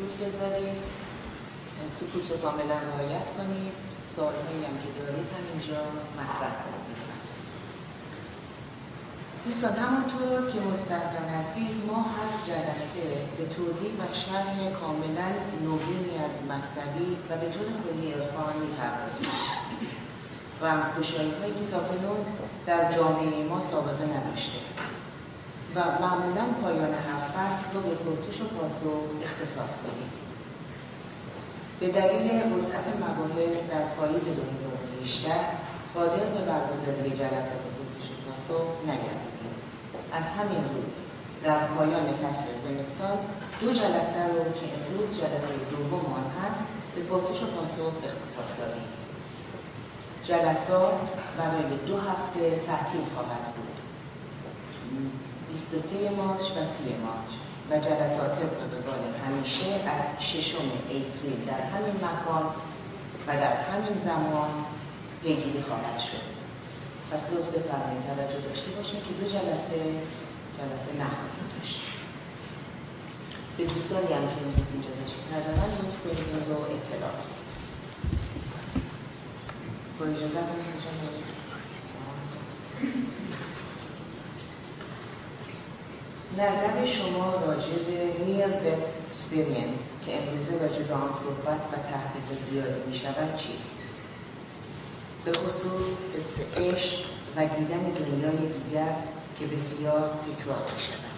سکوت بذارید. سکوت رو کاملا رعایت کنید. سوالهایی هم که دارید همینجا مطرح کنید دوستان همونطور که مستنزن هستید ما هر جلسه به توضیح و شرح کاملا نوینی از مصنوی و به طور کلی عرفان می‌پردازیم. رمزگشایی هایی که تاکنون در جامعه ما سابقه نداشته. و معمولا پایان هر فصل رو به پرسش و پاسخ اختصاص بدیم به دلیل وسعت مباحث در پاییز 2018 قادر به برگزاری جلسات پرسش و پاسخ نگردیدیم. از همین رو در پایان فصل زمستان دو جلسه رو که امروز جلسه دوم آن هست به پرسش و پاسخ اختصاص دادیم. جلسات برای دو هفته تعطیل خواهد بود. 23 مارچ و 3 مارچ و جلسات روال همیشه از ششم اپریل در همین مکان و در همین زمان پیگیری خواهد شد. پس لطف بفرمایید توجه داشته باشید که دو جلسه جلسه نخواهید داشت. به دوستانی هم که امروز اینجا داشت ندارن لطف کنید این رو اطلاع با اجازت نظر شما راجع به نیر دت اکسپریانس که امروزه راجع به آن صحبت و تحقیق زیادی می شود چیست؟ به خصوص عشق و دیدن دنیای دیگر که بسیار تکرار می شود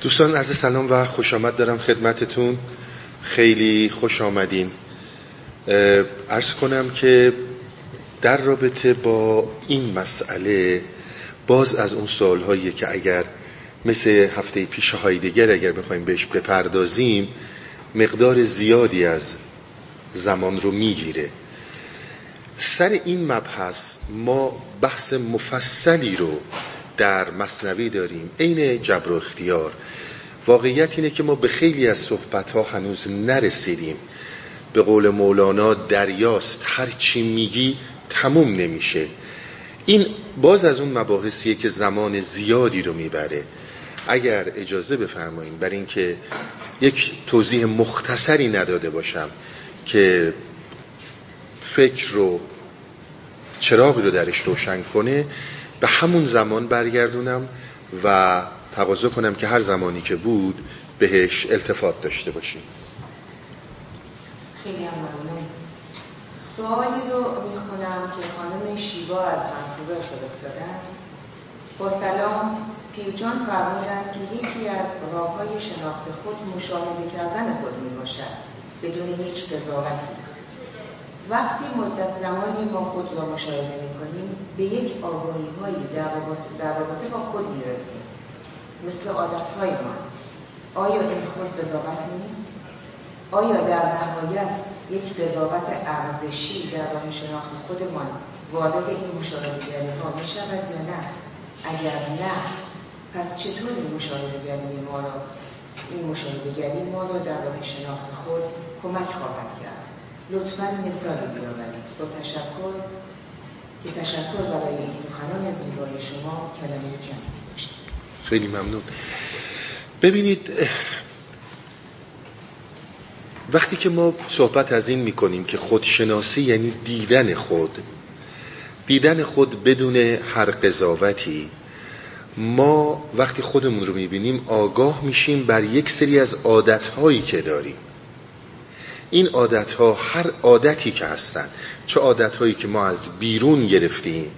دوستان عرض سلام و خوش آمد دارم خدمتتون. خیلی خوش آمدین. ارز کنم که در رابطه با این مسئله باز از اون سوال هایی که اگر مثل هفته پیش های دیگر اگر بخوایم بهش بپردازیم مقدار زیادی از زمان رو می‌گیره. سر این مبحث ما بحث مفصلی رو در مصنوی داریم عین جبر و اختیار. واقعیت اینه که ما به خیلی از صحبت ها هنوز نرسیدیم. به قول مولانا دریاست هر چی میگی تموم نمیشه. این باز از اون مباحثیه که زمان زیادی رو می‌بره. اگر اجازه بفرمایید بر اینکه یک توضیح مختصری نداده باشم که فکر رو چراغی رو درش روشن کنه به همون زمان برگردونم و تقاضا کنم که هر زمانی که بود بهش التفات داشته باشیم. خیلی ممنون. سوالی رو می‌خونم که خانم شیوا از ونکوور فرستادن. با سلام پیرجان فرمودند که یکی از راه های شناخت خود مشاهده کردن خود می باشد بدون هیچ قضاوتی. وقتی مدت زمانی ما خود را مشاهده می کنیم به یک آگاهی هایی در رابطه با خود می رسیم مثل عادت های ما آیا این خود قضاوت نیست؟ آیا در نهایت یک قضاوت ارزشی در راه شناخت خودمان وارد این مشاهدگری ها می شود یا نه؟ اگر نه پس چطور این مشاهدگری ما را این مشاهدگری ما را در راه شناخت خود کمک خواهد کرد؟ لطفا مثالی بیاورید. با تشکر که تشکر برای این سخنان زیبای شما کلمه کم خیلی ممنون. ببینید وقتی که ما صحبت از این می‌کنیم که خودشناسی یعنی دیدن خود دیدن خود بدون هر قضاوتی ما وقتی خودمون رو می‌بینیم آگاه میشیم بر یک سری از عادتهایی که داریم. این عادتها هر عادتی که هستن چه عادتهایی که ما از بیرون گرفتیم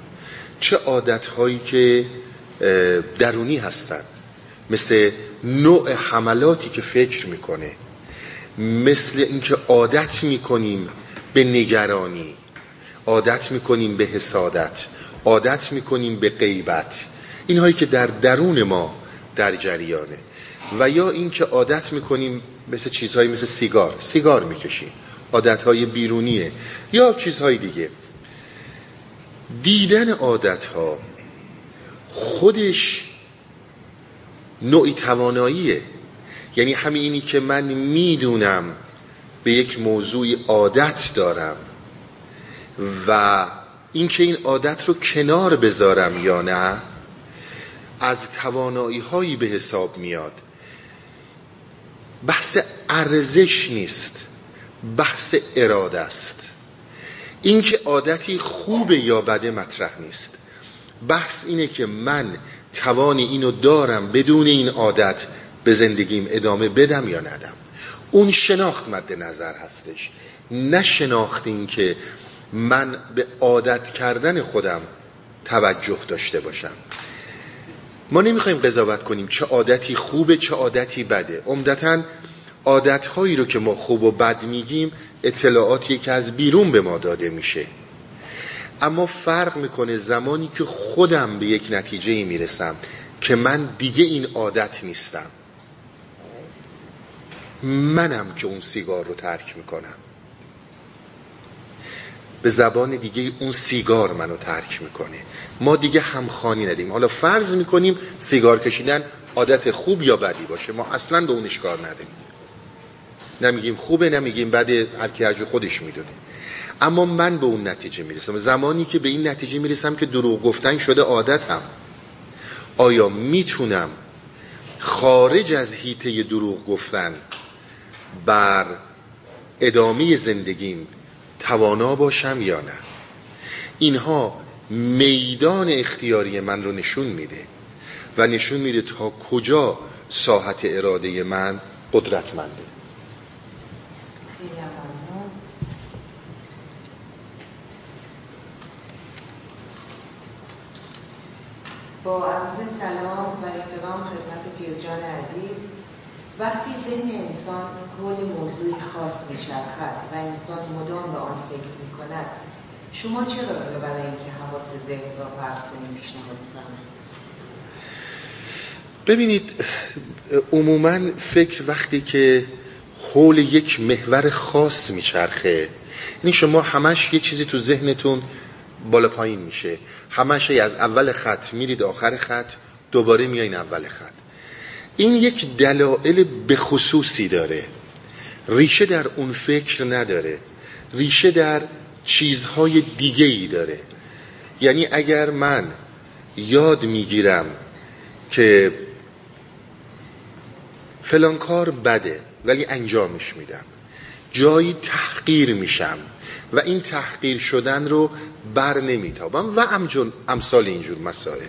چه عادتهایی که درونی هستند مثل نوع حملاتی که فکر می‌کنه. مثل اینکه عادت می‌کنیم به نگرانی عادت می‌کنیم به حسادت عادت می‌کنیم به غیبت. اینهایی که در درون ما در جریانه. و یا اینکه عادت می‌کنیم مثل چیزهایی مثل سیگار. سیگار می‌کشیم. عادتهای بیرونیه. یا چیزهای دیگه. دیدن عادتها خودش نوعی تواناییه. یعنی همین اینی که من می‌دونم به یک موضوع عادت دارم و اینکه این عادت رو کنار بذارم یا نه از توانایی هایی به حساب میاد. بحث ارزش نیست بحث اراده است. اینکه عادتی خوبه یا بده مطرح نیست. بحث اینه که من توان اینو دارم بدون این عادت به زندگیم ادامه بدم یا ندم. اون شناخت مد نظر هستش. نه شناخت این که من به عادت کردن خودم توجه داشته باشم. ما نمی‌خوایم قضاوت کنیم چه عادتی خوبه چه عادتی بده. عمدتا عادتهایی رو که ما خوب و بد میگیم اطلاعاتی که از بیرون به ما داده میشه. اما فرق می‌کنه زمانی که خودم به یک نتیجه می‌رسم که من دیگه این عادت نیستم. منم که اون سیگار رو ترک می‌کنم. به زبان دیگه اون سیگار منو ترک می‌کنه. ما دیگه همخانی ندیم. حالا فرض می‌کنیم سیگار کشیدن عادت خوب یا بدی باشه. ما اصلا به اونش کار ندیم نمیگیم خوبه نمیگیم بده هر کی هر خودش می‌دونه. اما من به اون نتیجه می‌رسم. زمانی که به این نتیجه می‌رسم که دروغ گفتن شده عادتم. آیا می‌تونم خارج از هیته دروغ گفتن بر ادامه زندگیم توانا باشم یا نه. اینها میدان اختیاری من رو نشون میده و نشون میده تا کجا ساحت اراده من قدرتمنده. با عرض سلام و احترام خدمت پیرجان عزیز وقتی ذهن انسان حول موضوعی خاص میچرخد و انسان مدام به آن فکر می‌کند شما چرا برای اینکه حواس ذهن را پرت کنیم پیشنهاد ببینید عموما فکر وقتی که حول یک محور خاص میچرخه یعنی شما همش یه چیزی تو ذهنتون بالا پایین میشه. همش از اول خط میرید آخر خط دوباره میایین اول خط. این یک دلایل به خصوصی داره. ریشه در اون فکر نداره. ریشه در چیزهای دیگه ای داره. یعنی اگر من یاد می‌گیرم که فلان کار بده ولی انجامش میدم جایی تحقیر میشم و این تحقیر شدن رو بر نمیتابم و امثال اینجور مسائل.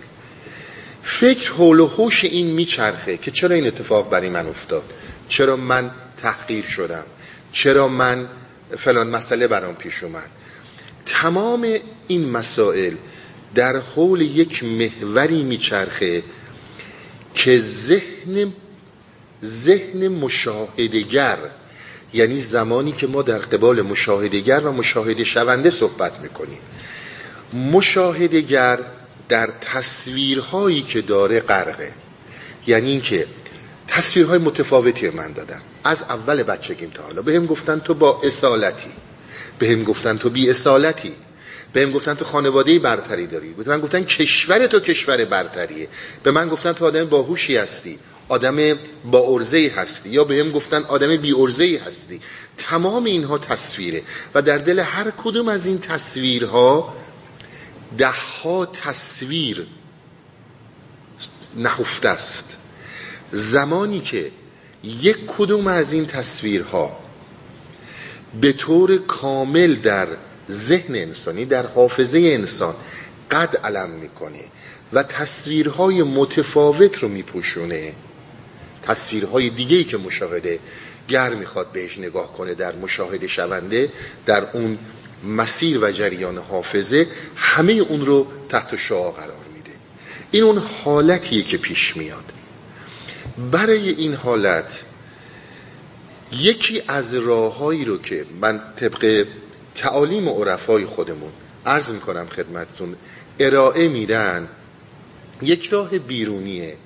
فکر حول و حوش این میچرخه که چرا این اتفاق برای من افتاد؟ چرا من تحقیر شدم؟ چرا من فلان مسئله برام پیش اومد؟ تمام این مسائل در حول یک محوری میچرخه که ذهن ذهن مشاهدگر یعنی زمانی که ما در قبال مشاهدگر و مشاهده شونده صحبت می‌کنیم. مشاهدگر در تصویرهایی که داره غرقه. یعنی اینکه تصویرهای متفاوتی من دادن. از اول بچگیم تا حالا. بهم گفتن تو با اصالتی. بهم گفتن تو بی اصالتی. بهم گفتن تو خانواده برتری داری. به من گفتن کشور تو کشور برتریه. به من گفتن تو آدم باهوشی هستی. آدم با ارزه هستی. یا بهم گفتن آدم بی ارزه هستی. تمام اینها تصویره. و در دل هر کدوم از این تصویرها ده تصویر نهفته است. زمانی که یک کدوم از این تصویرها به طور کامل در ذهن انسانی در حافظه انسان قد علم می‌کنه و تصویرهای متفاوت رو میپوشونه تصویرهای دیگهی که مشاهده گر می‌خواد بهش نگاه کنه در مشاهده شونده در اون مسیر و جریان حافظه همه اون رو تحت شعا قرار میده. این اون حالتیه که پیش میاد. برای این حالت یکی از راههایی رو که من طبق تعالیم و عرفای خودمون عرض می‌کنم خدمتتون ارائه میدن یک راه بیرونیه.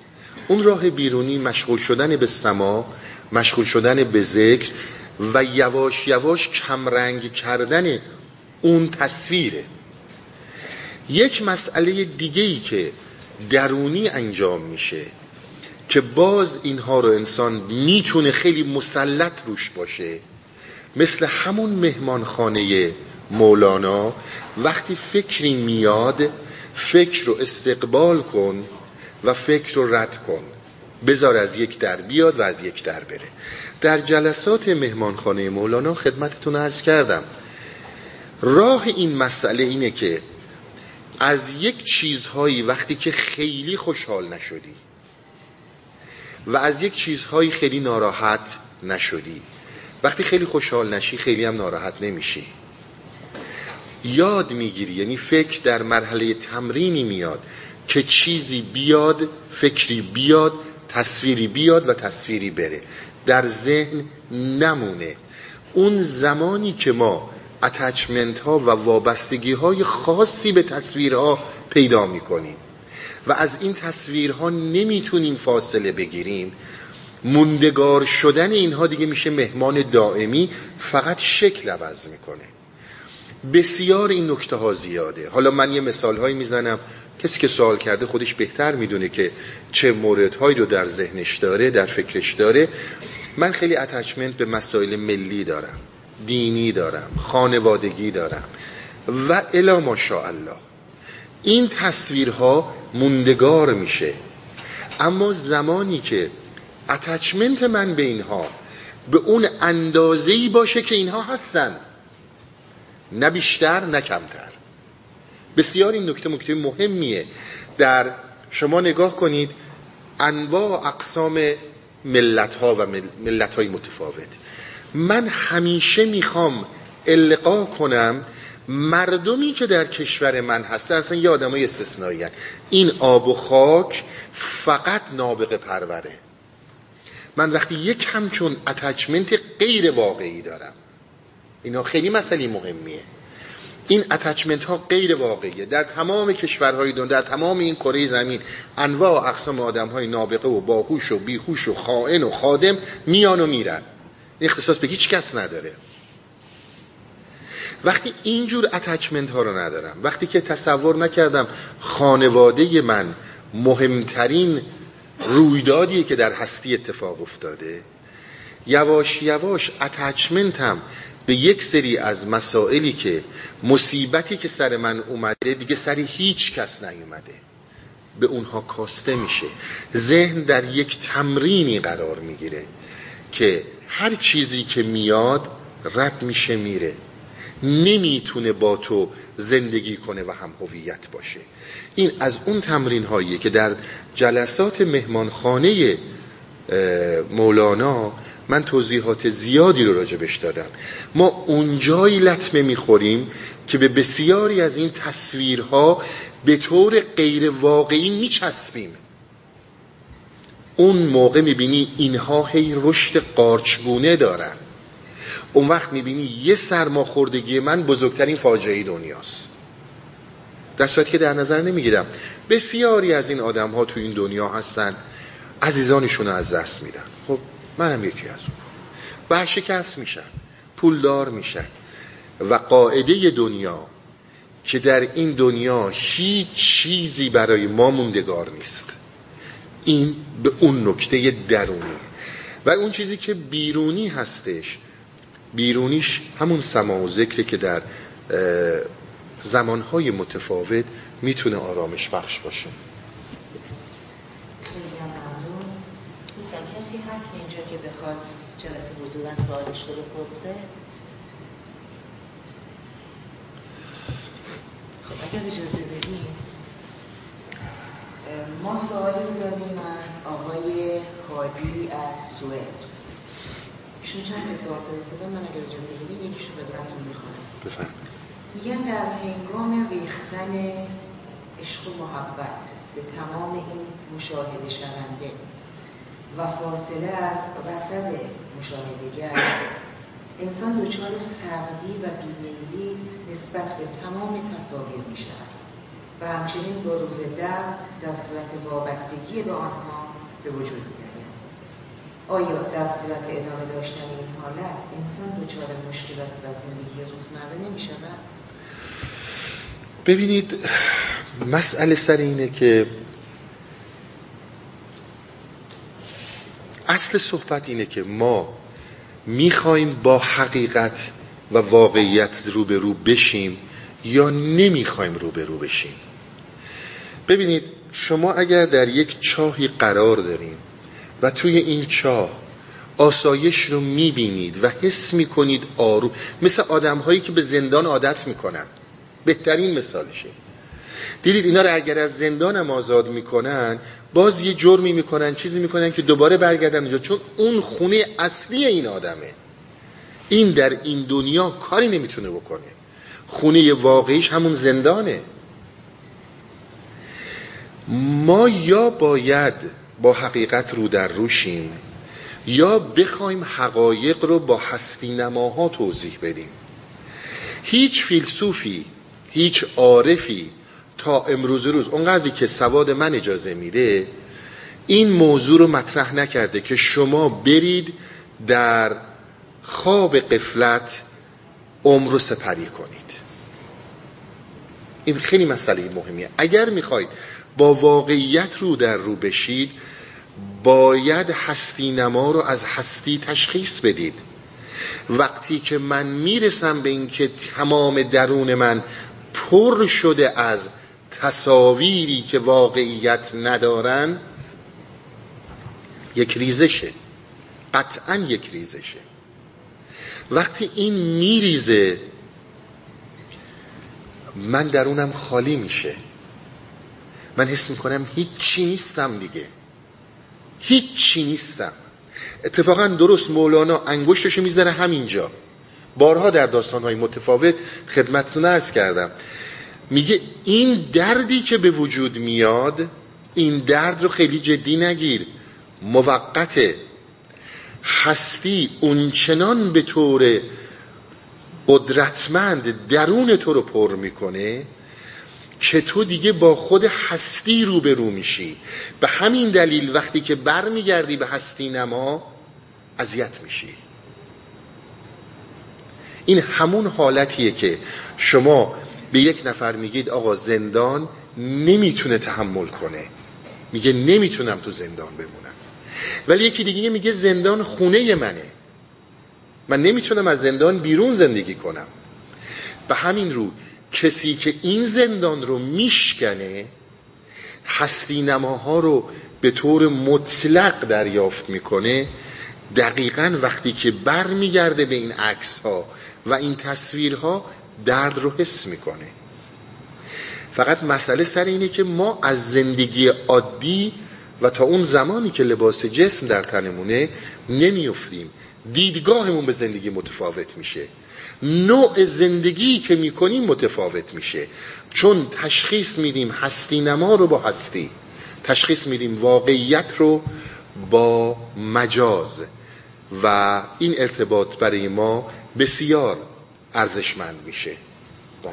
اون راه بیرونی مشغول شدن به سما مشغول شدن به ذکر و یواش یواش کمرنگ کردن اون تصویره. یک مسئله دیگه ای که درونی انجام میشه که باز اینها رو انسان می‌تونه خیلی مسلط روش باشه مثل همون مهمانخانه مولانا وقتی فکری میاد فکر رو استقبال کن و فکر رو رد کن. بذار از یک در بیاد و از یک در بره. در جلسات مهمانخانه مولانا خدمتتون عرض کردم. راه این مسئله اینه که از یک چیزهایی وقتی که خیلی خوشحال نشدی و از یک چیزهایی خیلی ناراحت نشدی. وقتی خیلی خوشحال نشی خیلی هم ناراحت نمیشی. یاد می‌گیری یعنی فکر در مرحله تمرینی میاد که چیزی بیاد فکری بیاد تصویری بیاد و تصویری بره. در ذهن نمونه. اون زمانی که ما اتچمنت ها و وابستگی های خاصی به تصویرها پیدا می‌کنیم. و از این تصویرها نمی‌تونیم فاصله بگیریم. مندگار شدن اینها دیگه میشه مهمان دائمی فقط شکل عوض می‌کنه. بسیار این نکته ها زیاده. حالا من یه مثال هایی می‌زنم. کسی که سوال کرده خودش بهتر می‌دونه که چه موردهایی رو در ذهنش داره در فکرش داره. من خیلی اتچمنت به مسائل ملی دارم. دینی دارم خانوادگی دارم. و الا ماشاءالله. این تصویرها موندگار میشه. اما زمانی که اتچمنت من به اینها به اون اندازه‌ای باشه که اینها هستن نه بیشتر نه کمتر. بسیار این نکته نکته مهمیه. در شما نگاه کنید انواع اقسام ملت ها و ملت های متفاوت. من همیشه می‌خوام القا کنم مردمی که در کشور من هسته اصلا یه آدم های استثنایی این آب و خاک فقط نابغه پروره. من وقتی یک همچون اتچمنت غیر واقعی دارم. اینا خیلی مسئله مهمیه. این اتچمنت ها غیر واقعیه. در تمام کشورهای دنیا در تمام این کره زمین انواع و اقسام آدم های نابغه و باهوش و بیهوش و خائن و خادم میان و میرن. اختصاص به هیچ کس نداره. وقتی اینجور اتچمنت ها رو ندارم وقتی که تصور نکردم خانواده من مهمترین رویدادیه که در هستی اتفاق افتاده یواش یواش اتچمنتم به یک سری از مسائلی که مصیبتی که سر من اومده دیگه سر هیچ کس نیومده. به اونها کاسته میشه. ذهن در یک تمرینی قرار می‌گیره که هر چیزی که میاد رد میشه میره. نمی‌تونه با تو زندگی کنه و هم هویت باشه. این از اون تمرین هاییه که در جلسات مهمانخانه مولانا من توضیحات زیادی رو راجبش دادم. ما اونجایی لطمه می‌خوریم که به بسیاری از این تصویرها به طور غیر واقعی میچسبیم. اون موقع می‌بینی اینها هی رشد قارچگونه دارن. اون وقت می‌بینی یه سرماخوردگی من بزرگترین فاجعه دنیاست. در صورتی که در نظر نمی‌گیرم بسیاری از این آدم ها تو این دنیا هستن عزیزانشون رو از دست میدن. خب منم یکی از اون. برشکست میشن پولدار میشن. و قاعده دنیا که در این دنیا هیچ چیزی برای ما موندگار نیست. این به اون نکته درونی. و اون چیزی که بیرونی هستش بیرونیش همون سما و ذکره که در زمانهای متفاوت می‌تونه آرامش بخش باشه. کسی هست اینجا که بخواد جلسه حضورا سوالش رو بپرسه خب اگر اجازه بدیم ما سوالی داریم از آقای هادی از سوئد. ایشون چند سوال فرستادن؟ من اگر اجازه بدید یکیشو خدمتتون می‌خوام بفهم میگن در هنگام ریختن عشق و محبت به تمام این مشاهده شونده و فاصله از وسط مشاهدگر انسان دچار سردی و بیمیلی نسبت به تمام تصاویر می و همچنین با روز در در صورت وابستگی به آنها به وجود می آیا در صورت ادامه داشتن این حالت انسان دچار مشکلات در زندگی روزمره نمی شود؟ ببینید مسئله سر اینه که اصل صحبت اینه که ما می‌خوایم با حقیقت و واقعیت روبرو بشیم یا نمی‌خوایم روبرو بشیم ببینید شما اگر در یک چاهی قرار داریم و توی این چاه آسایش رو می‌بینید و حس می‌کنید آروم مثل آدم هایی که به زندان عادت می‌کنن. بهترین مثالشه. دیدید اینا رو اگر از زندانم آزاد می‌کنن باز یه جرمی می‌کنن چیزی می‌کنن که دوباره برگردن اونجا چون اون خونه اصلی این آدمه. این در این دنیا کاری نمی‌تونه بکنه. خونه واقعیش همون زندانه. ما یا باید با حقیقت رو در روشیم یا بخوایم حقایق رو با هستی نماها توضیح بدیم. هیچ فیلسوفی هیچ عارفی تا امروز روز اونقدری که سواد من اجازه میده این موضوع رو مطرح نکرده که شما برید در خواب قفلت عمر رو سپری کنید. این خیلی مسئله مهمیه. اگر می‌خواید با واقعیت رو در رو بشید باید هستی نما رو از هستی تشخیص بدید. وقتی که من می‌رسم به اینکه تمام درون من پر شده از تصاویری که واقعیت ندارن یک ریزشه. قطعا یک ریزشه. وقتی این میریزه من درونم خالی میشه. من حس می‌کنم هیچی نیستم دیگه. هیچی نیستم. اتفاقا درست مولانا انگشتشو می‌ذاره همینجا. بارها در داستانهای متفاوت خدمتتون ارز کردم. میگه این دردی که به وجود میاد این درد رو خیلی جدی نگیر. موقته هستی اونچنان به طور قدرتمند درون تو رو پر می‌کنه که تو دیگه با خود هستی روبرو میشی. به همین دلیل وقتی که برمیگردی به هستی نما اذیت میشی. این همون حالتیه که شما به یک نفر میگید آقا زندان نمی‌تونه تحمل کنه. میگه نمی‌تونم تو زندان بمونم. ولی یکی دیگه میگه زندان خونه منه. من نمی‌تونم از زندان بیرون زندگی کنم. به همین رو کسی که این زندان رو میشکنه هستی نماها رو به طور مطلق دریافت می‌کنه دقیقا وقتی که بر میگرده به این عکس ها و این تصویرها درد رو حس می‌کنه. فقط مسئله سر اینه که ما از زندگی عادی و تا اون زمانی که لباس جسم در تنمونه نمیفتیم. دیدگاهمون به زندگی متفاوت میشه. نوع زندگی که می‌کنیم متفاوت میشه. چون تشخیص میدیم هستی نما رو با هستی. تشخیص میدیم واقعیت رو با مجاز. و این ارتباط برای ما بسیار ارزشمند میشه. بله.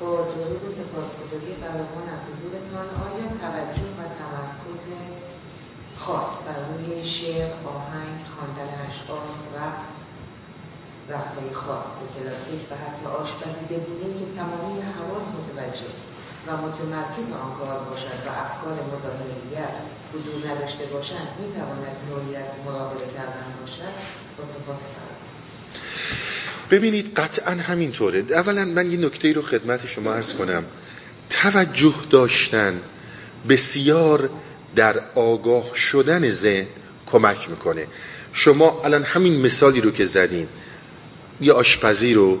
با درود سپاسگزاری فراوان حضورتان آیا توجه و تمرکز خاص بر روی شعر آهنگ خواندن اشعار رقص رقصهای خاص کلاسیک و حتی آشپزی بگونه که تمامی حواس متوجه و متمرکز آن کار باشد و افکار مزاحم دیگر حضور نداشته باشند می‌تواند نوعی از مراقبه کردن باشد با سپاس ببینید قطعا همینطوره. اولا من یه نکته رو خدمت شما عرض کنم. توجه داشتن بسیار در آگاه شدن ذهن کمک می‌کنه. شما الان همین مثالی رو که زدین یه آشپزی رو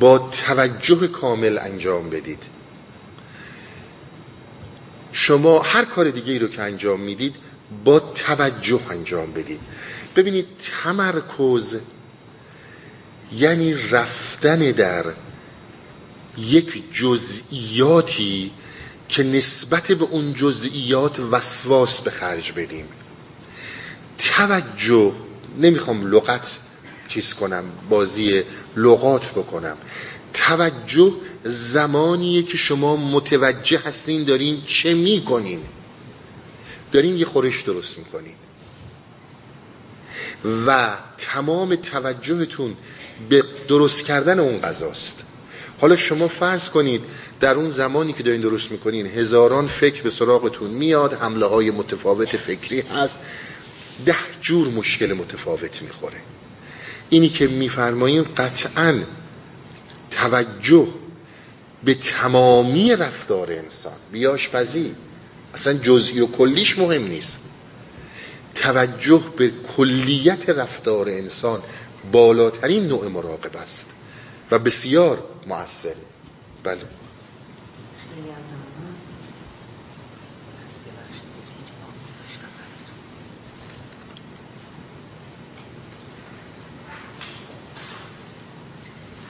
با توجه کامل انجام بدید. شما هر کار دیگه ای رو که انجام می‌دید با توجه انجام بدید. ببینید تمرکز یعنی رفتن در یک جزئیاتی که نسبت به اون جزئیات وسواس به خرج بدیم. توجه نمی‌خوام لغت چیز کنم بازی لغات بکنم. توجه زمانیه که شما متوجه هستین دارین چه می‌کنین. دارین یه خورش درست می‌کنین. و تمام توجهتون به درست کردن اون غذاست. حالا شما فرض کنید در اون زمانی که دارین درست می‌کنین هزاران فکر به سراغتون میاد حمله های متفاوت فکری هست ده جور مشکل متفاوت می‌خوره. اینی که میفرمایین قطعا توجه به تمامی رفتار انسان بیاش پذی اصلا جزئی و کلیش مهم نیست. توجه به کلیت رفتار انسان بالاترین نوع مراقب است. و بسیار مؤثره. بله.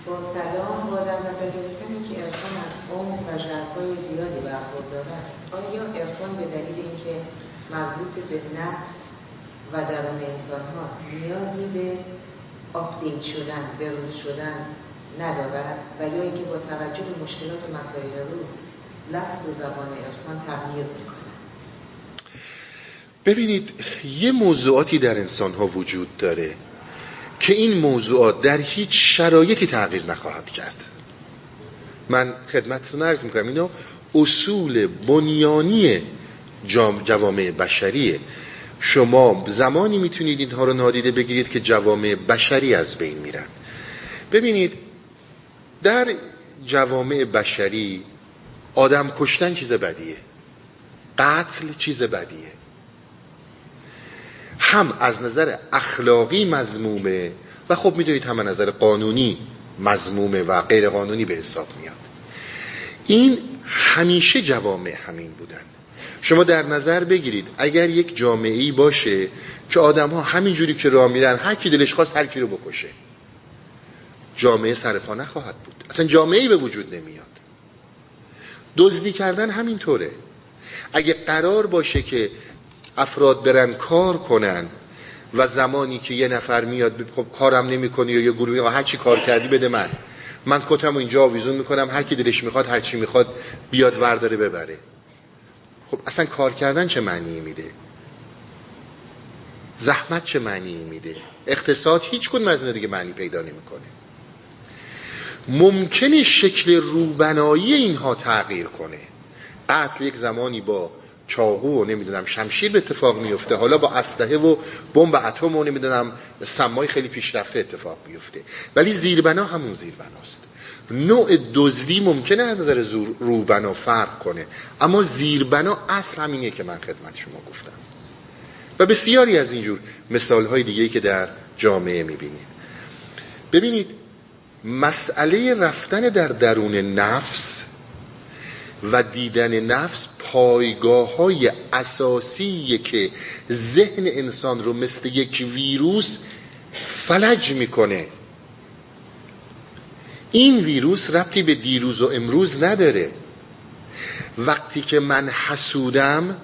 با سلام با در نظر گرفتنی که ارفان از عمق و ژرفای زیادی برخوردار است آیا ارفان به دلیل اینکه مربوط به نفس و درون انسان هاست نیازی به آپدیت شدن به روز شدن ندارد و یا اینکه با توجه به مشکلات و مسائل روز لفظ و زبان ارفان تغییر می‌کند. ببینید یه موضوعاتی در انسان ها وجود داره که این موضوعات در هیچ شرایطی تغییر نخواهد کرد. من خدمتتون عرض می‌کنم اینو اصول بنیانی جوامع بشریه. شما زمانی می‌تونید اینها رو نادیده بگیرید که جوامع بشری از بین میرن. ببینید در جوامع بشری آدم کشتن چیز بدیه. قتل چیز بدیه. هم از نظر اخلاقی مزمومه و خب می‌دونید هم از نظر قانونی مزمومه و غیر قانونی به حساب میاد. این همیشه جوامع همین بودن. شما در نظر بگیرید اگر یک جامعه ای باشه که آدم ها همین جوری که راه میرن هر کی دلش خواست هر کی رو بکشه جامعه سرپا نخواهد بود. اصلا جامعه به وجود نمیاد. دزدی کردن همینطوره. اگه قرار باشه که افراد برن کار کنن و زمانی که یه نفر میاد خب کارم نمی‌کنی یا یه گروهی هر چی کار کردی بده من. من کتم اینجا آویزون می‌کنم هر کی دلش می‌خواد هر چی می‌خواد بیاد ورداره ببره. خب اصلا کار کردن چه معنی میده؟ زحمت چه معنی میده؟ اقتصاد هیچ کدوم از دیگه معنی پیدا نمی‌کنه. ممکنه شکل روبنایی اینها تغییر کنه. قتل یک زمانی با چاقو و نمی‌دونم شمشیر به اتفاق میفته حالا با اسلحه و بمب اتم و نمی‌دونم سمای خیلی پیشرفته اتفاق میفته ولی زیربنا همون زیربناست. نوع دزدی ممکنه از نظر روبنا فرق کنه. اما زیربنا اصل همینه که من خدمت شما گفتم. و بسیاری از اینجور مثال های دیگه که در جامعه می‌بینید. ببینید مسئله رفتن در درون نفس و دیدن نفس پایگاه های اساسی که ذهن انسان رو مثل یک ویروس فلج می‌کنه. این ویروس ربطی به دیروز و امروز نداره. وقتی که من حسودم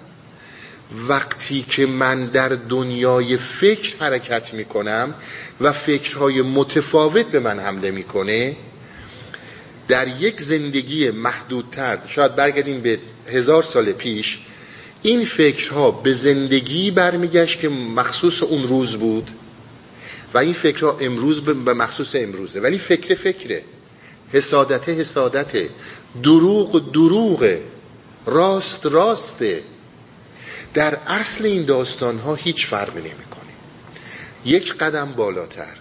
وقتی که من در دنیای فکر حرکت می‌کنم و فکرهای متفاوت به من حمله می‌کنه در یک زندگی محدودتر شاید برگردیم به هزار سال پیش این فکرها به زندگی برمیگشت که مخصوص اون روز بود و این فکرها امروز به مخصوص امروزه. ولی فکر فکره. حسادت حسادته. دروغ دروغه. راست راسته. در اصل این داستان ها هیچ فرق نمی‌کنه. یک قدم بالاتر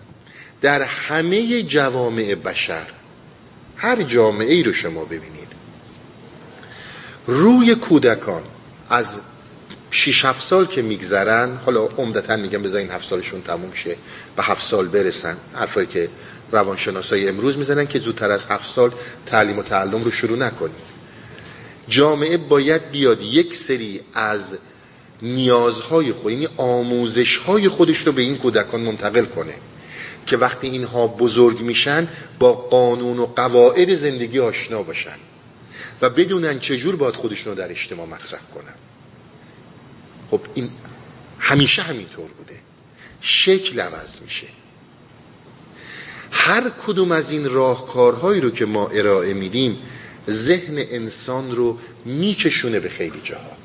در همه جوامع بشر هر جامعه ای رو شما ببینید. روی کودکان از 6 7 سال که میگذرن حالا عمدتا میگم بذارین 7 سالشون تموم شه و 7 سال برسن حرفایی که روانشناسای امروز می‌زنن که زودتر از 7 سال تعلیم و تعلم رو شروع نکنیم. جامعه باید بیاد یک سری از نیازهای خود یعنی آموزشهای خودش رو به این کودکان منتقل کنه که وقتی اینها بزرگ میشن با قانون و قواعد زندگی آشنا باشن و بدونن چجور باید خودشون رو در اجتماع مطرح کنن. خب این همیشه همینطور بوده. شکل عوض میشه. هر کدوم از این راهکارهایی رو که ما ارائه میدیم ذهن انسان رو میکشونه به خیلی جاها.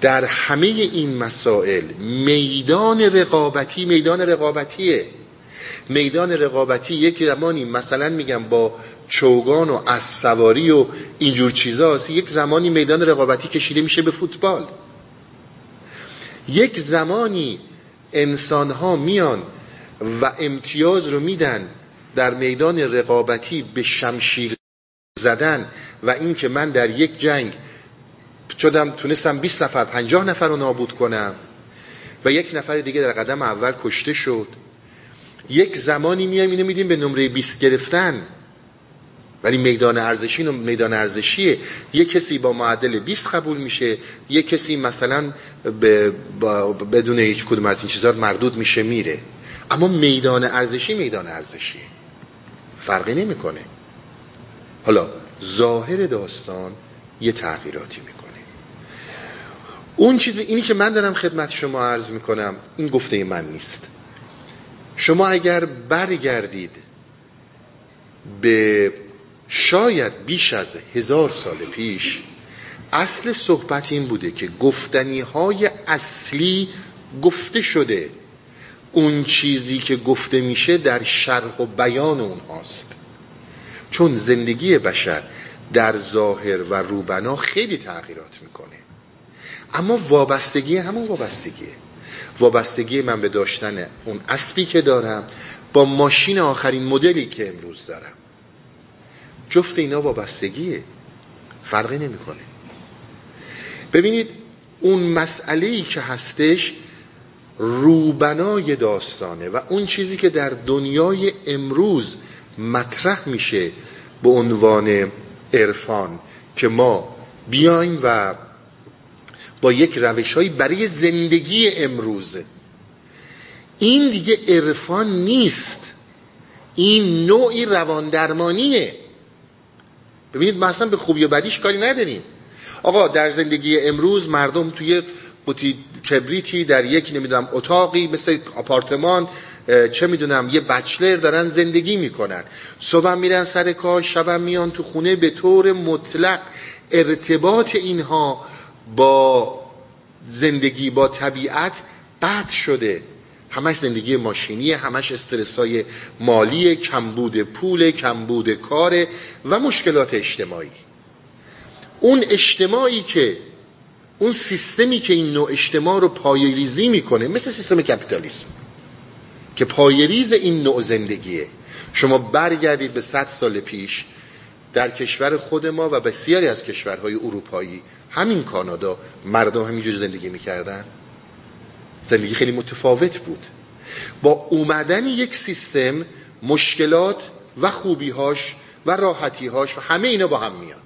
در همه این مسائل میدان رقابتی میدان رقابتیه. میدان رقابتی یک زمانی مثلا میگم با چوگان و اسب سواری و اینجور چیزاست یک زمانی میدان رقابتی کشیده میشه به فوتبال. یک زمانی انسان ها میان و امتیاز رو میدن در میدان رقابتی به شمشیر زدن و اینکه من در یک جنگ شدم تونستم 20 نفر 50 نفر رو نابود کنم. و یک نفر دیگه در قدم اول کشته شد. یک زمانی میایم اینو میدیم به نمره 20 گرفتن. ولی میدان ارزشی میدان ارزشیه. یک کسی با معدل 20 قبول میشه یک کسی مثلا بدون هیچ کدوم از این چیزا مردود میشه میره. اما میدان ارزشی میدان ارزشیه. فرقی نمی‌کنه. حالا ظاهر داستان یه تغییراتی می‌کنه. اون چیزی اینی که من دارم خدمت شما عرض می‌کنم این گفته من نیست. شما اگر برگردید به شاید بیش از هزار سال پیش اصل صحبت این بوده که گفتنی های اصلی گفته شده. اون چیزی که گفته میشه در شرح و بیان اون هاست. چون زندگی بشر در ظاهر و روبنا خیلی تغییرات می‌کنه. اما وابستگی همون وابستگیه. وابستگی من به داشتن اون اسبی که دارم با ماشین آخرین مدلی که امروز دارم. جفت اینا وابستگیه. فرقی نمی‌کنه. ببینید اون مسئله ای که هستش روبنای داستانه و اون چیزی که در دنیای امروز مطرح میشه به عنوان عرفان که ما بیایم و با یک روشهایی برای زندگی امروز. این دیگه عرفان نیست. این نوعی روان درمانیه ببینید ما اصلا به خوبی و بدیش کاری نداریم. آقا در زندگی امروز مردم توی قوطی کبریتی در یک نمی‌دونم اتاقی مثل آپارتمان چه می‌دونم یه بچلر دارن زندگی می‌کنن. صبح میرن سر کار شب میان تو خونه به طور مطلق ارتباط اینها با زندگی با طبیعت قطع شده. همش زندگی ماشینی همش استرس های مالی کمبود پول کمبود کار و مشکلات اجتماعی. اون اجتماعی که اون سیستمی که این نوع اجتماع رو پایریزی می‌کنه مثل سیستم کپیتالیسم که پایریز این نوع زندگیه. شما برگردید به صد سال پیش در کشور خود ما و بسیاری از کشورهای اروپایی همین کانادا مردم همینجور زندگی می‌کردن؟ زندگی خیلی متفاوت بود. با اومدن یک سیستم مشکلات و خوبیهاش و راحتیهاش و همه اینا با هم میاد.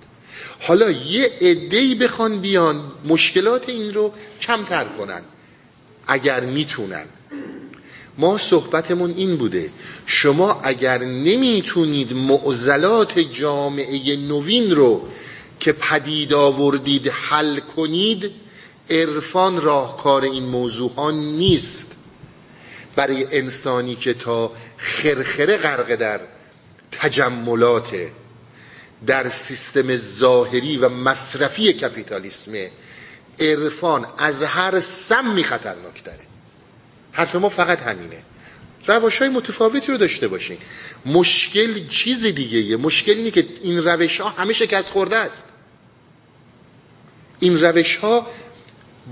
حالا یه عده‌ای بخوان بیان مشکلات این رو کمتر کنن. اگر می‌تونن ما صحبتمون این بوده. شما اگر نمی‌تونید معضلات جامعه نوین رو که پدید آوردید حل کنید عرفان راهکار این موضوع ها نیست. برای انسانی که تا خرخره غرق در تجملات در سیستم ظاهری و مصرفی کپیتالیسم عرفان از هر سمی خطرناک داره. حرف ما فقط همینه. روش های متفاوتی رو داشته باشین. مشکل چیز دیگه یه. مشکل اینه که این روش ها همه شکست خورده است. این روش ها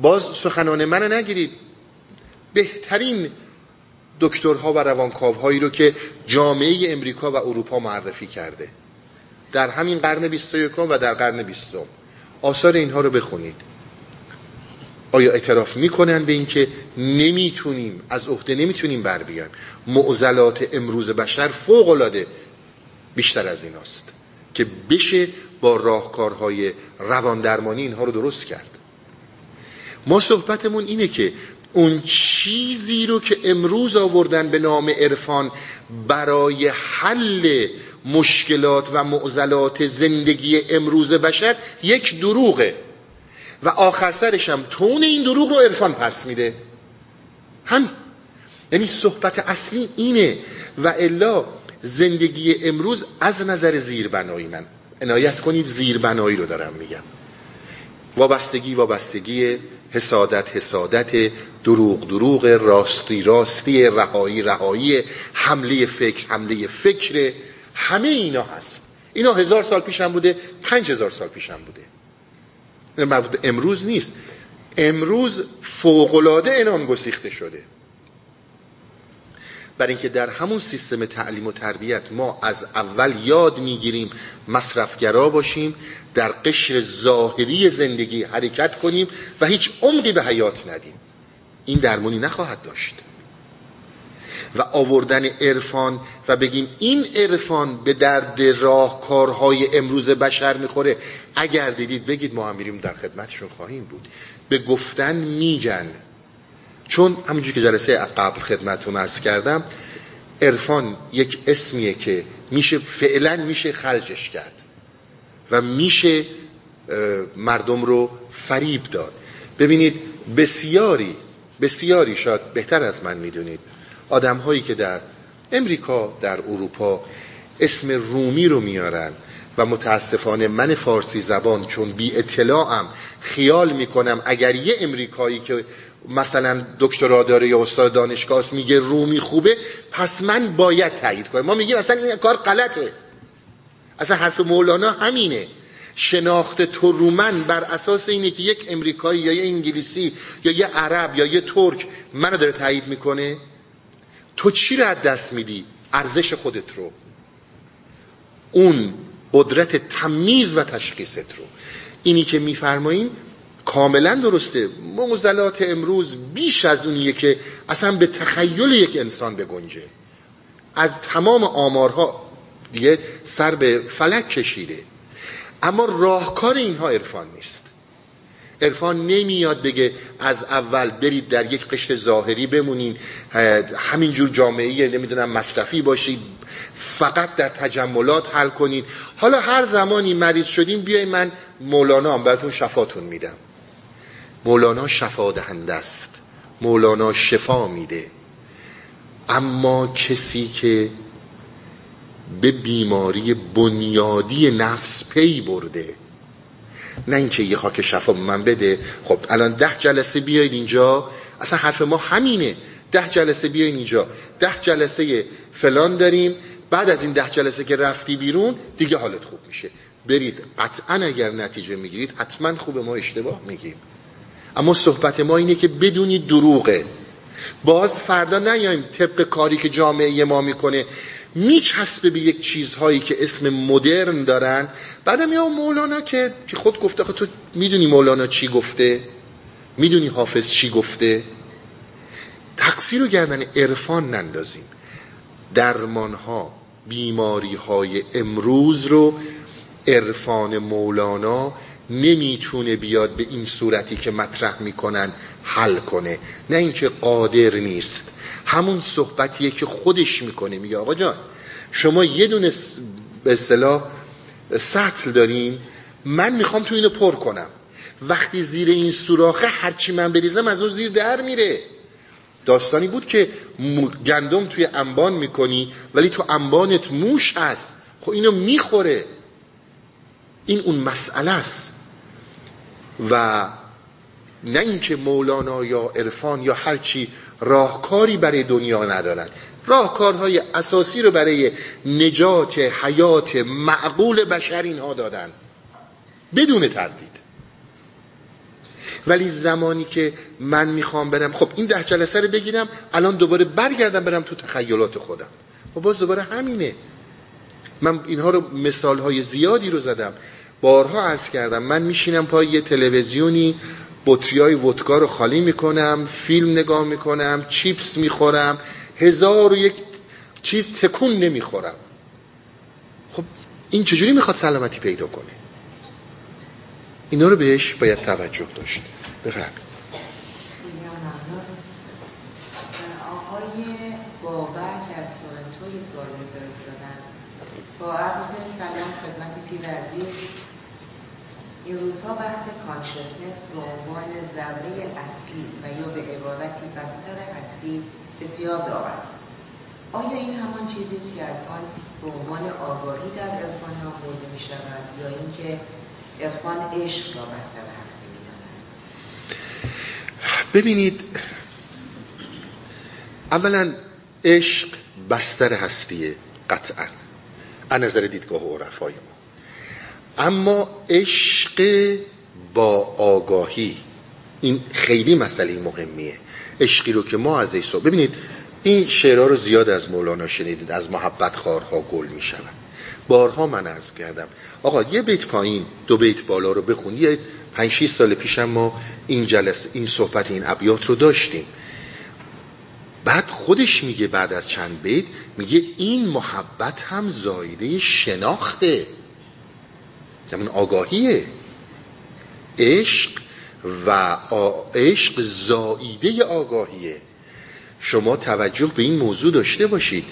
باز سخنان من نگیرید. بهترین دکترها و روانکاوهایی رو که جامعه امریکا و اروپا معرفی کرده. در همین قرن 21 و در قرن 20 آثار اینها رو بخونید. آیا اعتراف می‌کنن به اینکه نمی‌تونیم از عهده نمی‌تونیم بر بیایم؟ معضلات امروز بشر فوق العاده بیشتر از ایناست که بشه با راهکارهای روان درمانی اینها رو درست کرد. ما صحبتمون اینه که اون چیزی رو که امروز آوردن به نام عرفان برای حل مشکلات و معضلات زندگی امروز بشر یک دروغه. و آخر سرش هم تون این دروغ رو عرفان پرس میده. هم یعنی صحبت اصلی اینه و الا زندگی امروز از نظر زیربنایی من. عنایت کنید زیربنایی رو دارم میگم. وابستگی وابستگی حسادت حسادت دروغ دروغ راستی راستی رهایی رهایی حمله فکر حمله فکر. همه اینا هست. اینا هزار سال پیش هم بوده پنج هزار سال پیش هم بوده. مربوط به امروز نیست. امروز فوقلاده انان گسیخته شده. برای اینکه در همون سیستم تعلیم و تربیت ما از اول یاد می‌گیریم مصرفگرا باشیم در قشر ظاهری زندگی حرکت کنیم و هیچ عمقی به حیات ندیم. این درمانی نخواهد داشت. و آوردن عرفان و بگیم این عرفان به درد راهکارهای امروز بشر می‌خوره. اگر دیدید بگید ما هم میریم در خدمتشون خواهیم بود. به گفتن میگن. چون همونجور که جلسه قبل خدمتتون عرض کردم عرفان یک اسمیه که میشه فعلا میشه خرجش کرد و میشه مردم رو فریب داد. ببینید بسیاری بسیاری شاید بهتر از من می‌دونید آدم هایی که در امریکا در اروپا اسم رومی رو میارن. و متاسفانه من فارسی زبان چون بی اطلاعم خیال می‌کنم اگر یه امریکایی که مثلا دکترا داره یا استاد دانشگاه میگه رومی خوبه پس من باید تایید کنم. ما میگیم اصلا این کار غلطه. اصلا حرف مولانا همینه. شناخت تو رومن بر اساس اینه که یک امریکایی یا یه انگلیسی یا یه عرب یا یه ترک منو داره تایید می‌کنه. تو چی رو دست میدی؟ ارزش خودت رو. اون قدرت تمیز و تشخیصت رو. اینی که میفرمایین کاملا درسته. معضلات امروز بیش از اونیه که اصلا به تخیل یک انسان بگنجه. از تمام آمارها دیگه سر به فلک کشیده. اما راهکار اینها عرفان نیست. عرفان نمیاد بگه از اول برید در یک قشر ظاهری بمونین همینجور جامعه نمی‌دونم مصرفی باشید فقط در تجملات حل کنین. حالا هر زمانی مریض شدیم بیای من مولانا هم براتون شفاتون میدم. مولانا شفا دهنده است. مولانا شفا میده. اما کسی که به بیماری بنیادی نفس پی برده نه اینکه یه خاک شفا من بده. خب الان ده جلسه بیاید اینجا. اصلا حرف ما همینه. ده جلسه بیاید اینجا. ده جلسه فلان داریم. بعد از این ده جلسه که رفتی بیرون دیگه حالت خوب میشه. برید. قطعا اگر نتیجه می‌گیرید حتما خوب ما اشتباه میگیم. اما صحبت ما اینه که بدونی دروغه. باز فردا نیایم طبق کاری که جامعه ما می‌کنه. میچسبه به یک چیزهایی که اسم مدرن دارن. بعدم یا مولانا که خود گفته خود تو می‌دونی مولانا چی گفته؟ می‌دونی حافظ چی گفته؟ تقصیر رو گردن عرفان نندازیم. درمان ها بیماری های امروز رو عرفان مولانا نمی‌تونه بیاد به این صورتی که مطرح می‌کنن حل کنه. نه اینکه قادر نیست. همون صحبتیه که خودش می‌کنه. میگه آقا جان شما یه دونه به اصطلاح سطل دارین من می‌خوام تو اینو پر کنم. وقتی زیر این سوراخه هرچی من بریزم از اون زیر در میره. داستانی بود که گندم توی انبان می‌کنی ولی تو انبانت موش هست. خب اینو می‌خوره. این اون مسئله است. و نه اینکه مولانا یا عرفان یا هرچی راهکاری برای دنیا ندارن. راهکارهای اساسی رو برای نجات حیات معقول بشر اینها دادن. بدون تردید. ولی زمانی که من می‌خوام برم خب این ده جلسه رو بگیرم الان دوباره برگردم برم تو تخیلات خودم. خب باز دوباره همینه. من اینها رو مثال های زیادی رو زدم. بارها عرض کردم. من میشینم پای یه تلویزیونی بطری های ودکا رو خالی می‌کنم فیلم نگاه می‌کنم چیپس می‌خورم هزار و یک چیز تکون نمی‌خورم. خب این چجوری می‌خواد سلامتی پیدا کنه؟ اینا رو بهش باید توجه داشت. بفرمایید. آقای بابک از تورنتو سوال میفرستادن. با عرض سلام خدمت پیر عزیز این روزها بحث کانشسنس به عنوان ذره اصلی و یا به عبارتی بستر هستی بسیار داغ است. آیا این همان چیزی است که از آن به عنوان آگاهی در عرفان برده می شود یا اینکه عرفان عشق را بستر هستی می ببینید اولا عشق بستر هستیه قطعا. از نظر دیدگاه عرفای ما اما عشق با آگاهی. این خیلی مسئله مهمیه. عشقی رو که ما از ایسا ببینید این شعرها رو زیاد از مولانا شنیدید از محبت خارها گل می شود بارها من عرض کردم آقا یه بیت پایین دو بیت بالا رو بخون. یه پنج سال پیشم ما این جلسه این صحبت این ابیات رو داشتیم. بعد خودش میگه بعد از چند بیت میگه این محبت هم زایده شناخته. یعنی آگاهیه. عشق و عشق زاییده آگاهیه. شما توجه به این موضوع داشته باشید.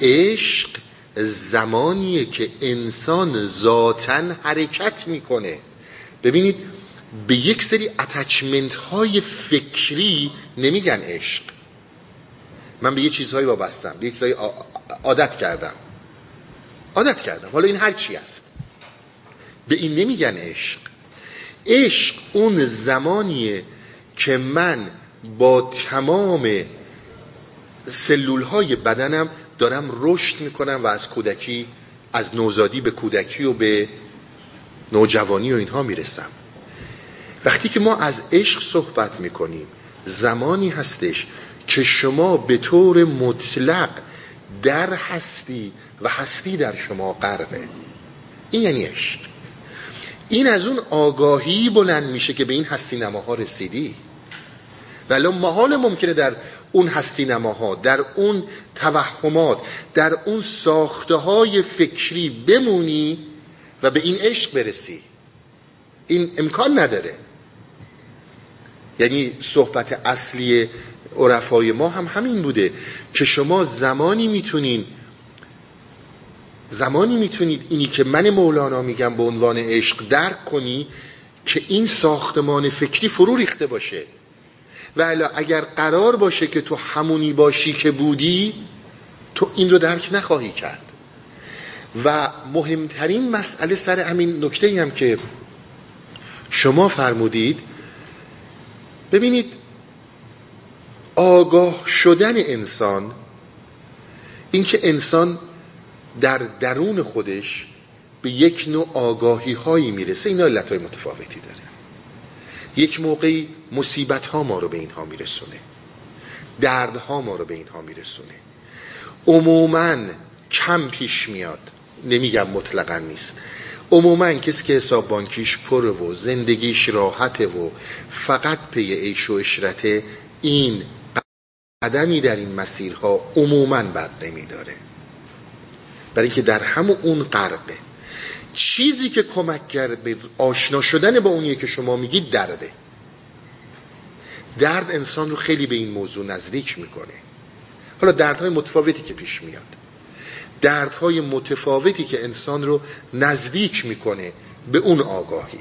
عشق زمانیه که انسان ذاتا حرکت می‌کنه. ببینید به یک سری اتچمنت های فکری نمیگن عشق. من به یه چیزهایی وابستم به یک چیزهایی عادت کردم. عادت کردم. حالا این هر چی است. به این نمیگن عشق. عشق اون زمانیه که من با تمام سلول های بدنم دارم رشد می‌کنم و از کودکی از نوزادی به کودکی و به نوجوانی و اینها می‌رسم. وقتی که ما از عشق صحبت می‌کنیم زمانی هستش که شما به طور مطلق در هستی و هستی در شما غرقه. این یعنی عشق. این از اون آگاهی بلند میشه که به این هستی نماها رسیدی. ولی محال ممکنه در اون هستی نماها در اون توهمات در اون ساخته های فکری بمونی و به این عشق برسی. این امکان نداره. یعنی صحبت اصلی عرفای ما هم همین بوده که شما زمانی می‌تونین زمانی می‌تونید اینی که من مولانا میگم به عنوان عشق درک کنی که این ساختمان فکری فرو ریخته باشه. و اگر قرار باشه که تو همونی باشی که بودی تو این رو درک نخواهی کرد. و مهمترین مسئله سر همین نکته هم که شما فرمودید ببینید آگاه شدن انسان اینکه انسان در درون خودش به یک نوع آگاهی هایی می‌رسه. این علت های متفاوتی داره. یک موقعی مصیبت ها ما رو به اینها میرسونه. درد ها ما رو به اینها میرسونه. عموما کم پیش میاد. نمیگم مطلقا نیست. عموما کسی که حساب بانکیش پر و زندگیش راحته و فقط پی عیش و اشرته این قدمی در این مسیرها عموما بد نمیداره. برای اینکه در همون اون قرقه چیزی که کمک کرد به آشنا شدن با اونیه که شما میگید درده. درد انسان رو خیلی به این موضوع نزدیک می‌کنه. حالا دردهای متفاوتی که پیش میاد. دردهای متفاوتی که انسان رو نزدیک می‌کنه به اون آگاهی.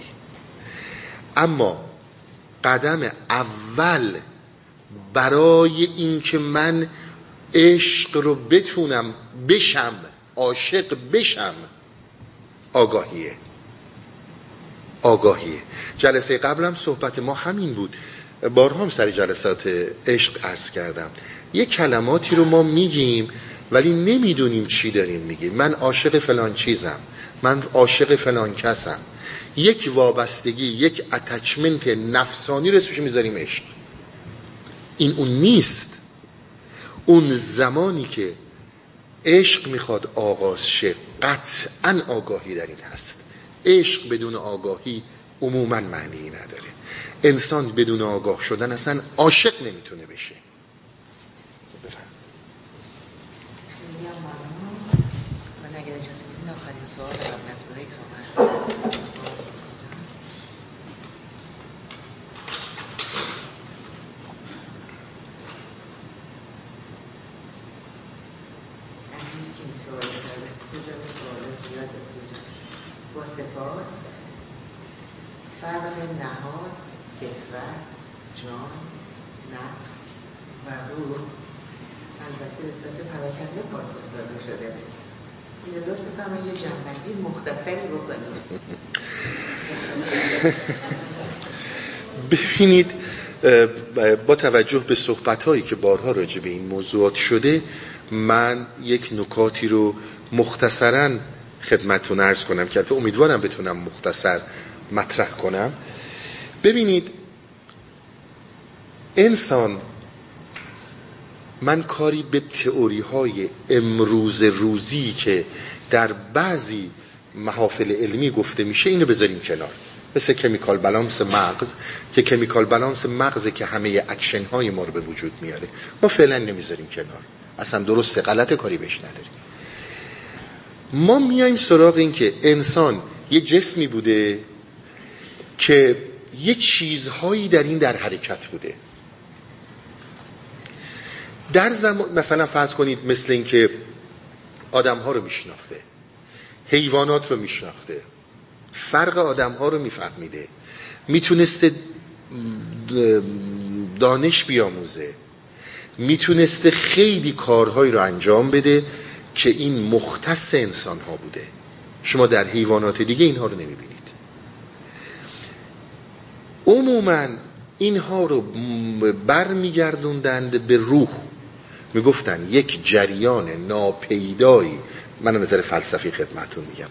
اما قدم اول برای اینکه من عشق رو بتونم بشم عاشق بشم آگاهیه. آگاهیه. جلسه قبلم صحبت ما همین بود. بارها هم سر جلسات عشق عرض کردم. یه کلماتی رو ما میگیم ولی نمی‌دونیم چی داریم میگیم. من عاشق فلان چیزم. من عاشق فلان کسم. یک وابستگی یک اتچمنت نفسانی رو اسمش می‌ذاریم عشق. این اون نیست. اون زمانی که عشق می‌خواد آغاز شه. قطعا آگاهی در این هست. عشق بدون آگاهی عموما معنی نداره. انسان بدون آگاه شدن اصلا عاشق نمی‌تونه بشه من اگر اجازه آخرین سوال با سپاس فرق نهاد فطرت جان نفس و روح. البته به صورت پراکنده پاسخ داده شده. این لطف بفرمایید یه جنبندی مختصری بکنید ببینید با توجه به صحبت هایی که بارها راجع به این موضوعات شده من یک نکاتی رو مختصرا خدمتتون عرض کنم که امیدوارم بتونم مختصر مطرح کنم. ببینید انسان من کاری به تئوری های امروز روزی که در بعضی محافل علمی گفته میشه اینو بذاریم کنار. مثل chemical balance مغز که chemical balance مغز که همه اکشن های ما رو به وجود میاره. ما فعلا نمی‌ذاریم کنار. اصلا درست غلط کاری بهش نداریم. ما میایم سراغ این که انسان یه جسمی بوده که یه چیزهایی در این در حرکت بوده. در زمان مثلا فرض کنید مثل این که آدم ها رو میشناخته حیوانات رو میشناخته فرق آدم ها رو میفهمیده می‌تونسته دانش بیاموزه می‌تونسته خیلی کارهایی رو انجام بده که این مختص انسان ها بوده. شما در حیوانات دیگه اینها رو نمی‌بینید. عموما اینها رو برمیگردوندند به روح. می‌گفتن یک جریان ناپیدایی من نظر فلسفی خدمتون میگم.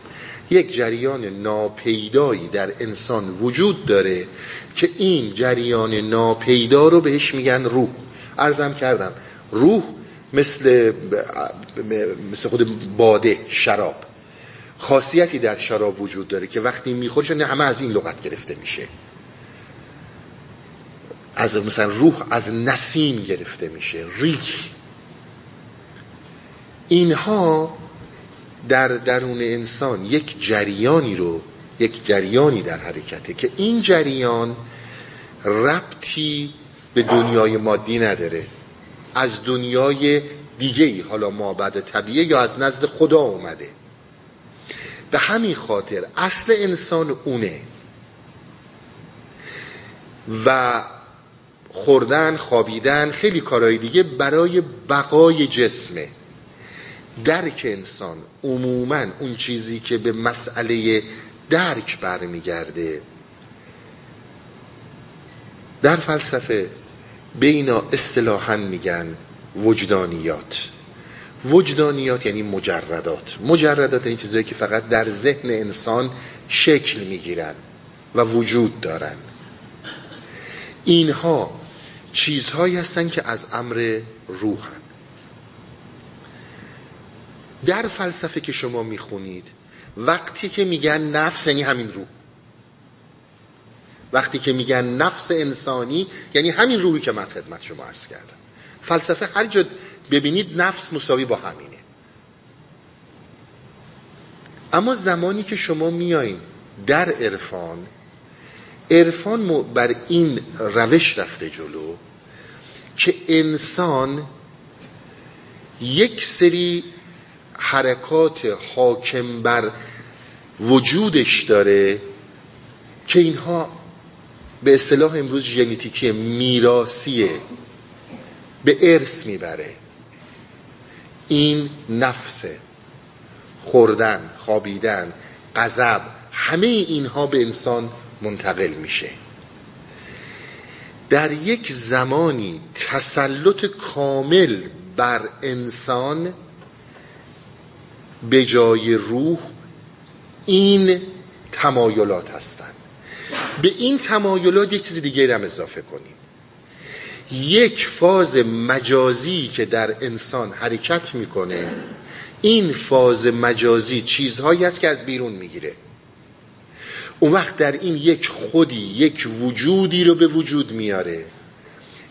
یک جریان ناپیدایی در انسان وجود داره که این جریان ناپیدا رو بهش میگن روح. ارزم کردم روح مثل مثل خود باده شراب. خاصیتی در شراب وجود داره که وقتی می‌خوره نه همه از این لغت گرفته میشه. از مثلا روح از نسیم گرفته میشه. ریک اینها در درون انسان یک جریانی رو یک جریانی در حرکته که این جریان ربطی به دنیای مادی نداره. از دنیای دیگه ای حالا ما بعد طبیعه یا از نزد خدا اومده. به همین خاطر اصل انسان اونه. و خوردن خوابیدن خیلی کارهای دیگه برای بقای جسمه. درک انسان عموما اون چیزی که به مسئله درک برمیگرده. در فلسفه به اینا اصطلاحا میگن وجدانیات. وجدانیات یعنی مجردات. مجردات این چیزهایی که فقط در ذهن انسان شکل می‌گیرن و وجود دارن. اینها چیزهایی هستن که از امر روحن. در فلسفه که شما می‌خونید وقتی که میگن نفس یعنی همین روح وقتی که میگن نفس انسانی یعنی همین روحی که من خدمت شما عرض کردم. فلسفه هر جا ببینید نفس مساوی با همینه. اما زمانی که شما میایین در عرفان عرفان بر این روش رفته جلو که انسان یک سری حرکات حاکم بر وجودش داره که اینها به اصطلاح امروز ژنتیکی میراثیه. به ارث می‌بره. این نفسه. خوردن خوابیدن غضب همه اینها به انسان منتقل میشه. در یک زمانی تسلط کامل بر انسان به جای روح این تمایلات هستند. به این تمایلات یک چیز دیگه هم اضافه کنیم. یک فاز مجازی که در انسان حرکت می‌کنه این فاز مجازی چیزهایی است که از بیرون می‌گیره. اون وقت در این یک خودی یک وجودی رو به وجود میاره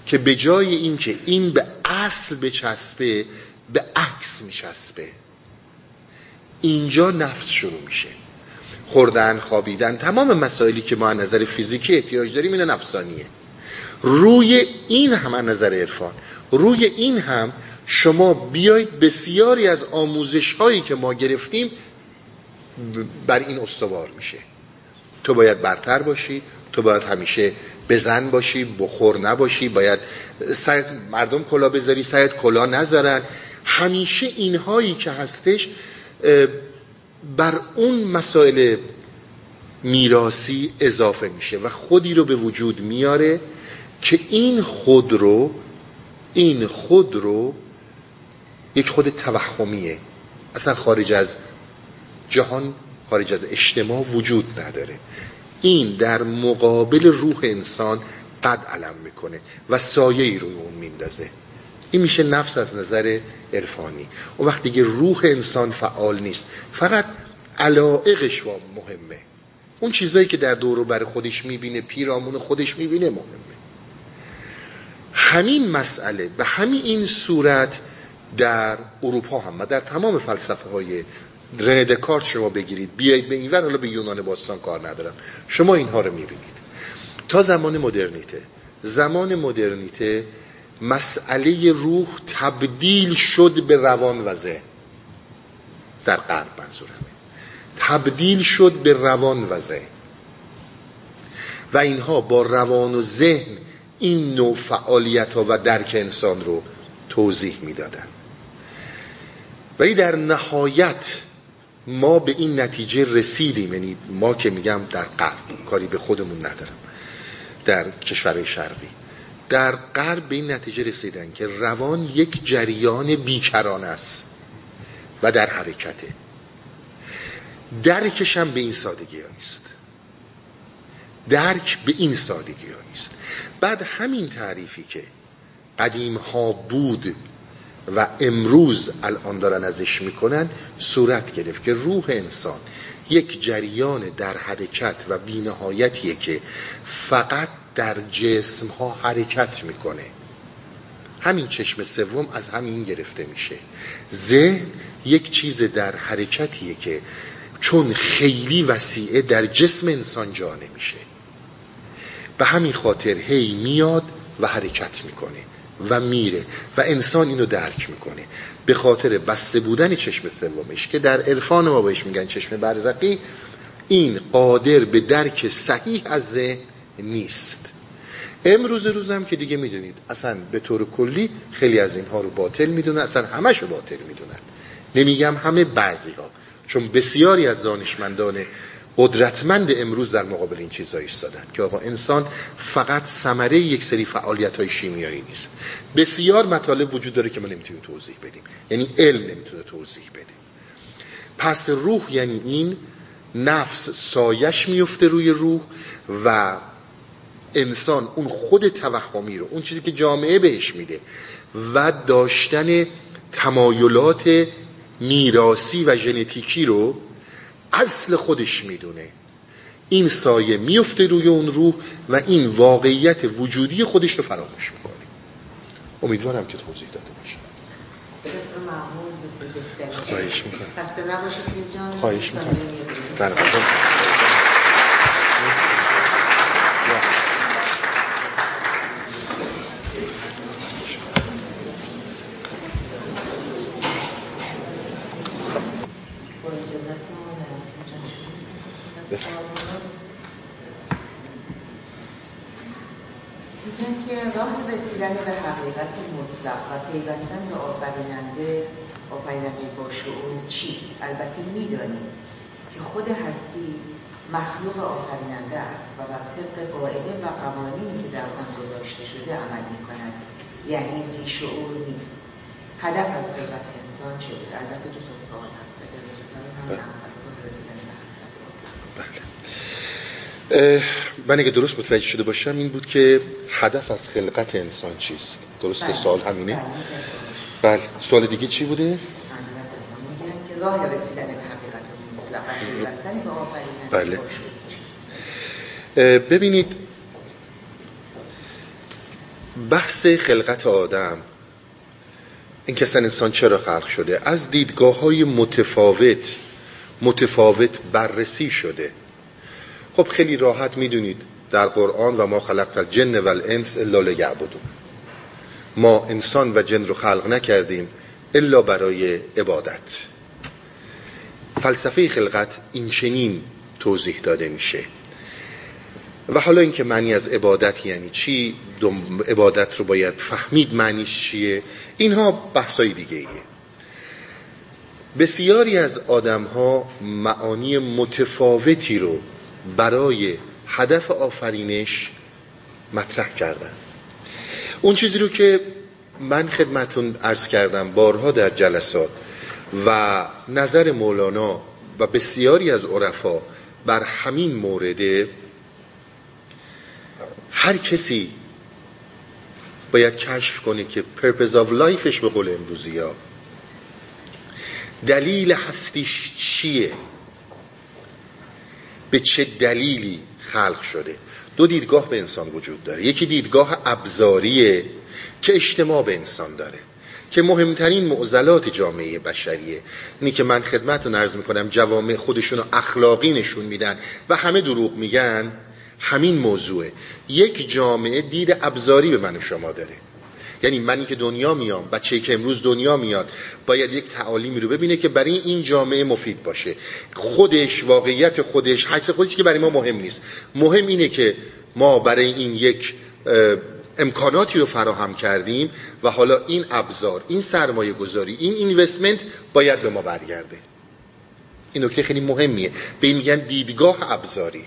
که به جای اینکه این به اصل بچسبه به عکس میچسبه. اینجا نفس شروع میشه. خوردن خوابیدن تمام مسائلی که ما از نظر فیزیکی احتیاج داریم اینا نفسانیه. روی این هم از نظر عرفان. روی این هم شما بیایید بسیاری از آموزش هایی که ما گرفتیم بر این استوار میشه. تو باید برتر باشی تو باید همیشه بزن باشی بخور نباشی باید سرت مردم کلا بذاری سرت کلا نذارن. همیشه اینهایی که هستش بر اون مسائل میراسی اضافه میشه و خودی رو به وجود میاره که این خود رو این خود رو یک خود توهمیه. اصلا خارج از جهان خارج از اجتماع وجود نداره. این در مقابل روح انسان قد علم می‌کنه و سایه ای روی اون میندازه. این میشه نفس از نظر عرفانی. و وقتی که روح انسان فعال نیست. فقط علائقش مهمه. اون چیزایی که در دور بر خودش می‌بینه پیرامون خودش می‌بینه مهمه. همین مسئله به همین این صورت در اروپا هم و در تمام فلسفه های رنه دکارت شما بگیرید. بیایید به اینور حالا به یونان باستان کار ندارم. شما اینها رو می‌بینید. تا زمان مدرنیته. زمان مدرنیته مسئله روح تبدیل شد به روان و ذهن. در غرب منظورمه تبدیل شد به روان و ذهن. و اینها با روان و ذهن این نوع فعالیت ها و درک انسان رو توضیح می‌دادن. ولی در نهایت ما به این نتیجه رسیدیم. یعنی ما که میگم در غرب کاری به خودمون ندارم. در کشورهای شرقی. در غرب به این نتیجه رسیدن که روان یک جریان بیکران است و در حرکته. درکش هم به این سادگی ها نیست درک به این سادگی ها نیست بعد همین تعریفی که قدیم ها بود و امروز الان دارن ازش می‌کنن صورت گرفت که روح انسان یک جریان در حرکت و بینهایتیه که فقط در جسم ها حرکت می‌کنه. همین چشم سوم از همین گرفته میشه. ذهن یک چیز در حرکتیه که چون خیلی وسیعه در جسم انسان جا نمیشه به همین خاطر هی میاد و حرکت می‌کنه و میره و انسان اینو درک می‌کنه. به خاطر بسته بودن چشم سومش که در عرفان ما بهش میگن چشم برزقی این قادر به درک صحیح از ذهن نیست. امروز روزم که دیگه می‌دونید اصلا به طور کلی خیلی از اینها رو باطل می‌دونن اصلا همش رو باطل می‌دونن. نمیگم همه بعضی ها چون بسیاری از دانشمندان قدرتمند امروز در مقابل این چیزها ایستادن که آقا انسان فقط ثمره یک سری فعالیت های شیمیایی نیست. بسیار مطالب وجود داره که ما نمی‌تونیم توضیح بدیم. یعنی علم نمی‌تونه توضیح بده. پس روح یعنی این نفس سایش میفته روی روح و انسان اون خود توهمی رو اون چیزی که جامعه بهش میده و داشتن تمایلات میراسی و ژنتیکی رو اصل خودش می‌دونه. این سایه میفته روی اون روح و این واقعیت وجودی خودش رو فراموش می‌کنه. امیدوارم که توضیح داده باشه. خواهش می‌کنم. خواهش می‌کنم. بله رسیدن به حقیقت مطلق و پیوستن به آفریننده آفریننده با شعور چیست؟ البته می‌دانیم که خود هستی مخلوق آفریننده است و بر طبق قاعده و قوانینی که در آن گذاشته شده عمل می کند یعنی زی شعور نیست. هدف از خلقت انسان چه بود؟ البته دو تا سوال هست. اگر من اگه درست متوجه شده باشم این بود که هدف از خلقت انسان چیست؟ درست بله. سوال همینه؟ بله, بله. سوال دیگه چی بوده؟ بله. ببینید بحث خلقت آدم این که انسان چرا خلق شده؟ از دیدگاه های متفاوت متفاوت بررسی شده. خب خیلی راحت می‌دونید در قرآن و ما خلقت الجن و الانس الا لیعبدون. ما انسان و جن رو خلق نکردیم الا برای عبادت. فلسفه خلقت این چنین توضیح داده میشه. و حالا اینکه معنی از عبادت یعنی چی؟ عبادت رو باید فهمید معنیش چیه؟ اینها بحثای دیگه ایه بسیاری از آدم ها معانی متفاوتی رو برای هدف آفرینش مطرح کردن. اون چیزی رو که من خدمتون عرض کردم بارها در جلسات و نظر مولانا و بسیاری از عرفا بر همین مورد هر کسی باید کشف کنه که purpose of lifeش به قول امروزی ها دلیل هستیش چیه؟ به چه دلیلی خلق شده؟ دو دیدگاه به انسان وجود داره. یکی دیدگاه ابزاریه که اجتماع به انسان داره که مهمترین معضلات جامعه بشریه. اینی که من خدمت رو نرز می‌کنم جوامع خودشون اخلاقی نشون میدن و همه دروغ میگن همین موضوعه. یک جامعه دید ابزاری به من و شما داره. یعنی منی که دنیا میام بچه که امروز دنیا میاد باید یک تعالیمی رو ببینه که برای این جامعه مفید باشه. خودش واقعیت خودش حس خودش که برای ما مهم نیست. مهم اینه که ما برای این یک امکاناتی رو فراهم کردیم و حالا این ابزار این سرمایه گذاری این اینوستمنت باید به ما برگرده. این نکته خیلی مهمیه. به این میگن دیدگاه ابزاری.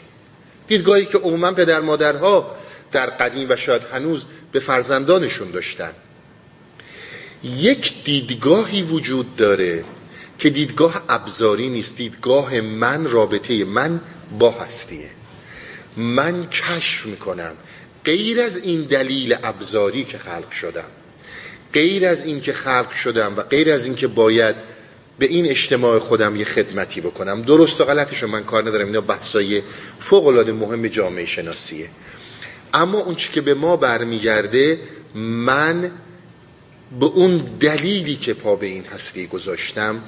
دیدگاهی که عموما پدر مادرها در قدیم و شاید هنوز به فرزندانشون داشتن. یک دیدگاهی وجود داره که دیدگاه ابزاری نیست دیدگاه من رابطه من با هستیه. من کشف می‌کنم غیر از این دلیل ابزاری که خلق شدم. غیر از این که خلق شدم و غیر از این که باید به این اجتماع خودم یه خدمتی بکنم. درست و غلطشو من کار ندارم اینا بحثای فوق العاده مهم جامعه شناسیه. اما اون چی که به ما برمیگرده من به اون دلیلی که پا به این هستی گذاشتم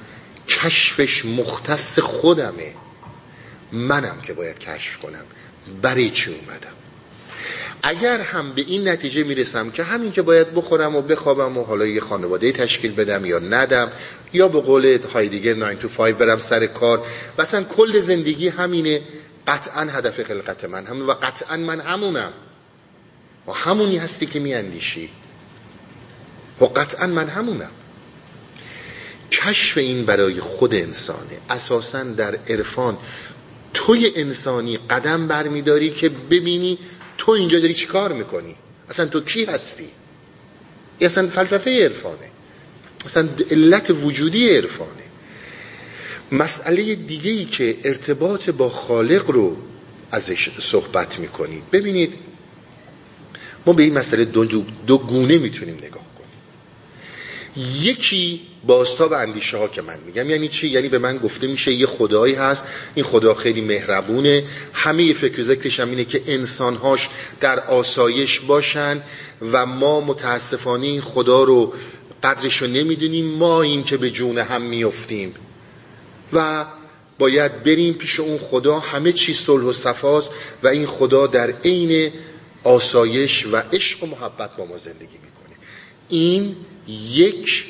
کشفش مختص خودمه. منم که باید کشف کنم. برای چی اومدم؟ اگر هم به این نتیجه می‌رسم که همین که باید بخورم و بخوابم و حالا یه خانواده تشکیل بدم یا ندم یا به قول هایدیگر 9 to 5 برم سر کار و اصلا کل زندگی همینه قطعا هدف خلقت من همون و قطعا من همونم. و همونی هستی که میاندیشی. و قطعا من همونم. کشف این برای خود انسانه. اساسا در عرفان توی انسانی قدم برمیداری که ببینی تو اینجا داری چی کار می‌کنی؟ اصلا تو کی هستی؟ این اصلا فلسفه عرفانه. اصلا علت وجودی عرفانه. مسئله دیگه که ارتباط با خالق رو ازش صحبت می‌کنید. ببینید ما به این مسئله دو, دو گونه می‌تونیم نگاه کنیم. یکی بازتاب اندیشه ها که من میگم یعنی چی؟ یعنی به من گفته میشه یه خدایی هست این خدا خیلی مهربونه. همه فکر ذکرش هم اینه که انسانهاش در آسایش باشن و ما متاسفانه این خدا رو قدرش رو نمی‌دونیم ما این که به جون هم میفتیم و باید بریم پیش اون خدا. همه چی صلح و صفاست و این خدا در عین آسایش و عشق و محبت با ما زندگی می‌کنه. این یک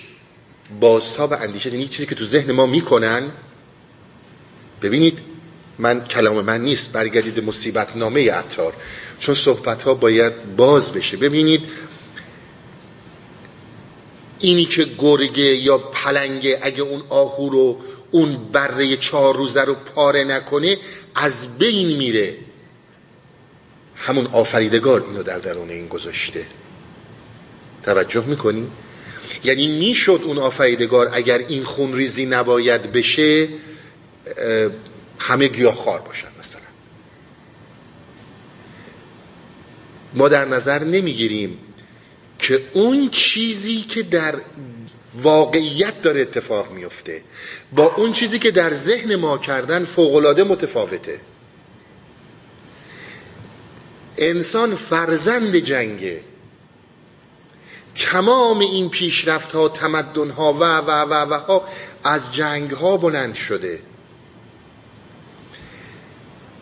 بازتاب اندیشه یعنی چیزی که تو ذهن ما می‌کنن. ببینید من کلام من نیست برگردید مصیبت نامه عطار. چون صحبت ها باید باز بشه. ببینید اینی که گرگه یا پلنگه اگه اون آهو رو اون بره چهار روزه رو پاره نکنه از بین میره. همون آفریدگار اینو در درون این گذاشته. توجه می‌کنی؟ یعنی می‌شد اون آفریدگار اگر این خونریزی نباید بشه همه خار باشن مثلا. ما در نظر نمی‌گیریم که اون چیزی که در واقعیت داره اتفاق میفته با اون چیزی که در ذهن ما کردن فوقلاده متفاوته. انسان فرزند جنگه. تمام این پیشرفت ها تمدن ها و و و و ها از جنگ ها بلند شده.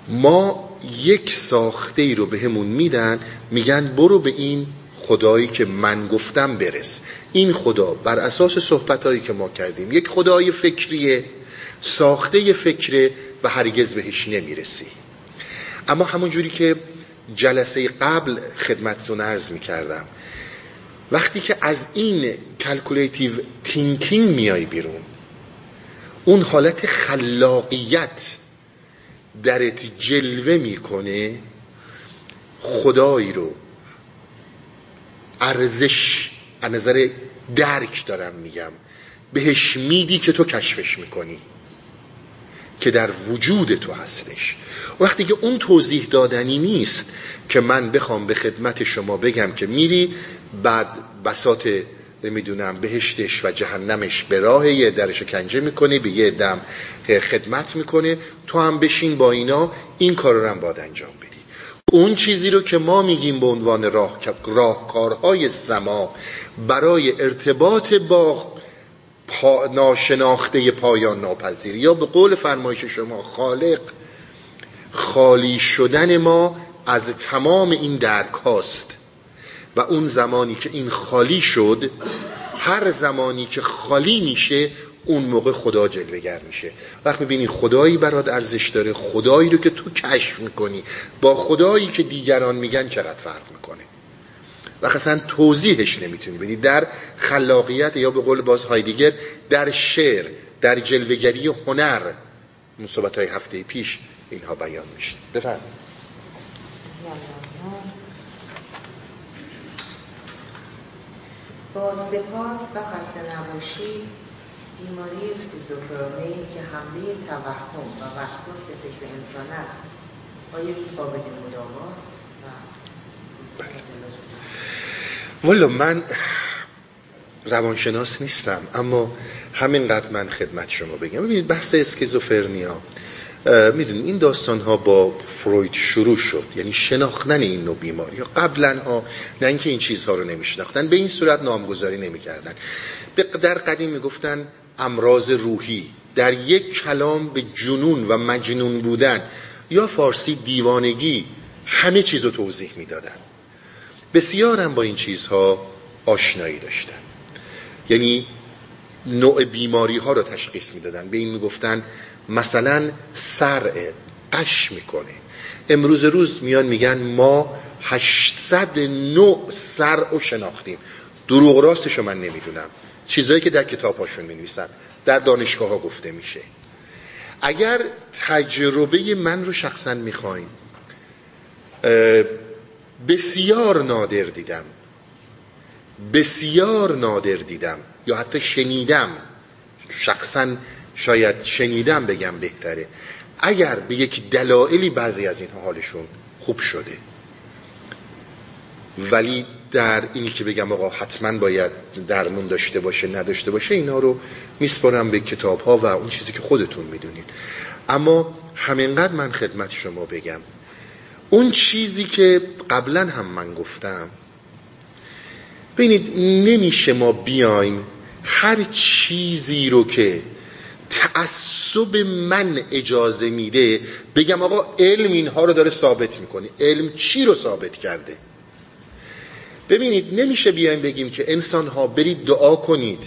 ما یک ساخته ای رو به همون میدن میگن برو به این خدایی که من گفتم برس. این خدا بر اساس صحبت هایی که ما کردیم یک خدای فکریه ساخته فکره و هرگز بهش نمی‌رسی. اما همون جوری که جلسه قبل خدمتتون عرض می‌کردم. وقتی که از این calculative thinking میای بیرون اون حالت خلاقیت درت جلوه می‌کنه خدایی رو ارزش از نظر درک دارم میگم. بهش میدی که تو کشفش می‌کنی. که در وجود تو هستش. وقتی که اون توضیح دادنی نیست که من بخوام به خدمت شما بگم که میری بعد بسات نمی‌دونم بهشتش و جهنمش به راه یه درش کنجه می‌کنه به یه دم خدمت می‌کنه تو هم بشین با اینا این کار رو هم باید انجام بدی. اون چیزی رو که ما میگیم به عنوان راه راهکارهای سما برای ارتباط با پا ناشناخته پایان ناپذیر. یا به قول فرمایش شما خالق خالی شدن ما از تمام این درک هاست. و اون زمانی که این خالی شد هر زمانی که خالی میشه اون موقع خدا جلوگر میشه. وقت می‌بینی خدایی برات ارزش داره خدایی رو که تو کشف می‌کنی. با خدایی که دیگران میگن چقدر فرق می‌کنه؟ و اصلا توضیحش نمی‌تونی بدی در خلاقیت یا به قول باز هایدیگر در شعر در جلوگری هنر مصابت های هفته پیش اینها بیان میشه. بفرمایید. با سپاس و خسته نباشی بیماری اسکیزوفرنی که حمله توهم و وسواس فکر انسان است آیا قابل مداواست؟ و والا من روانشناس نیستم اما همینقدر من خدمت شما بگم. ببینید بحث اسکیزوفرنیا می‌دونید این داستان ها با فروید شروع شد یعنی شناختن این نوع بیماری. ها قبلا ها نه اینکه این چیزها رو نمیشناختن به این صورت نامگذاری نمی‌کردن. در قدیم می‌گفتن امراض روحی. در یک کلام به جنون و مجنون بودن یا فارسی دیوانگی همه چیز رو توضیح می‌دادن. بسیارم با این چیزها آشنایی داشتن. یعنی نوع بیماری ها رو تشخیص می‌دادن. به این می‌گفتن مثلا سرع قش می‌کنه. امروز روز میان میگن ما 800 نوع سرع رو شناختیم. دروغ راستش من نمی‌دونم. چیزایی که در کتاب هاشون می نویسن در دانشگاه ها گفته میشه. اگر تجربه من رو شخصا می‌خوایم بسیار نادر دیدم. بسیار نادر دیدم. یا حتی شنیدم. شخصا شاید شنیدم بگم بهتره. اگر به یک دلایلی بعضی از اینها حالشون خوب شده. ولی در اینی که بگم آقا حتما باید درمون داشته باشه نداشته باشه اینا رو میسپارم به کتاب ها و اون چیزی که خودتون می‌دونید. اما همینقدر من خدمت شما بگم. اون چیزی که قبلا هم من گفتم ببینید نمیشه ما بیایم هر چیزی رو که تعصب من اجازه میده بگم آقا علم اینها رو داره ثابت می‌کنه. علم چی رو ثابت کرده؟ ببینید نمیشه بیایم بگیم که انسان ها برید دعا کنید.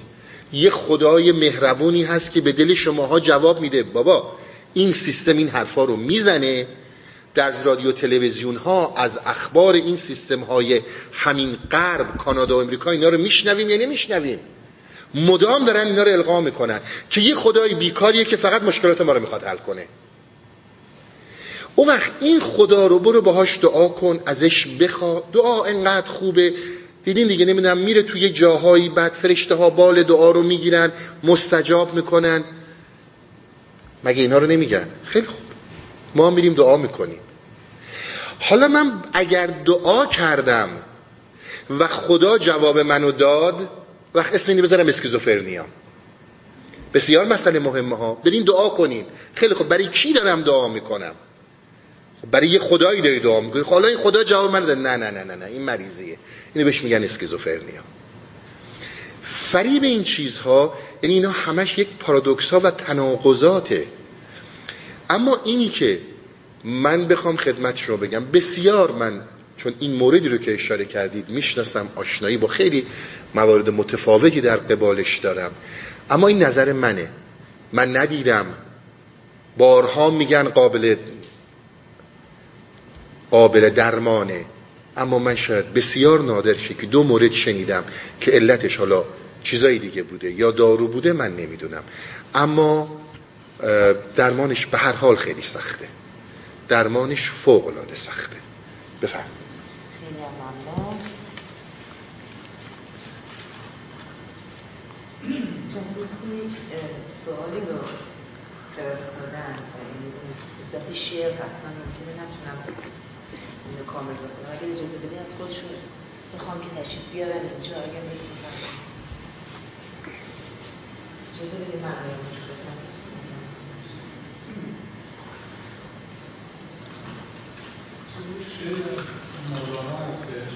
یه خدای مهربونی هست که به دل شماها جواب میده. بابا این سیستم این حرفا رو می‌زنه در رادیو تلویزیون ها از اخبار این سیستم های همین غرب کانادا و امریکا اینا رو میشنویم یا نمیشنویم؟ مدام دارن اینا رو القا می‌کنن که یه خدای بیکاریه که فقط مشکلات ما رو می‌خواد حل کنه. اون وقت این خدا رو برو باهاش دعا کن ازش بخوا. دعا انقدر خوبه. دیدین دیگه نمی‌دونم میره توی جاهایی بعد فرشته ها بال دعا رو می‌گیرن مستجاب می‌کنن. مگه اینا رو نمیگن؟ خیلی خوب. ما میریم دعا می‌کنیم. حالا من اگر دعا کردم و خدا جواب منو داد وقت اسم اینو بذارم اسکیزوفرنیا. بسیار مسئله مهمه ها. برین دعا کنین. خیلی خب برای کی دارم دعا می‌کنم؟ خب برای یه خدایی داری دعا می‌کنی. خب حالا این خدا جواب من داد. نه نه نه نه نه. این مریضیه. اینو بهش میگن اسکیزوفرنیا. فریب این چیزها یعنی اینا همش یک پارادوکس ها و تناقضاته. اما اینی که من بخوام خدمت شما بگم. بسیار من چون این موردی رو که اشاره کردید می‌شناسم آشنایی با خیلی موارد متفاوتی در قبالش دارم. اما این نظر منه. من ندیدم. بارها میگن قابل قابل درمانه. اما من شاید بسیار نادر که دو مورد شنیدم که علتش حالا چیزایی دیگه بوده یا دارو بوده من نمی‌دونم. اما درمانش به هر حال خیلی سخته. درمانش فوق العاده سخته بفرم سوالی رو فرستادن به شعر هست من ممکنه نتونم اینو کامل بکنم. اگر اجازه بدین از خودشون می‌خوام که تشریف بیارن اینجا اگر بگیم اجازه بدین من شعر مولانا هستش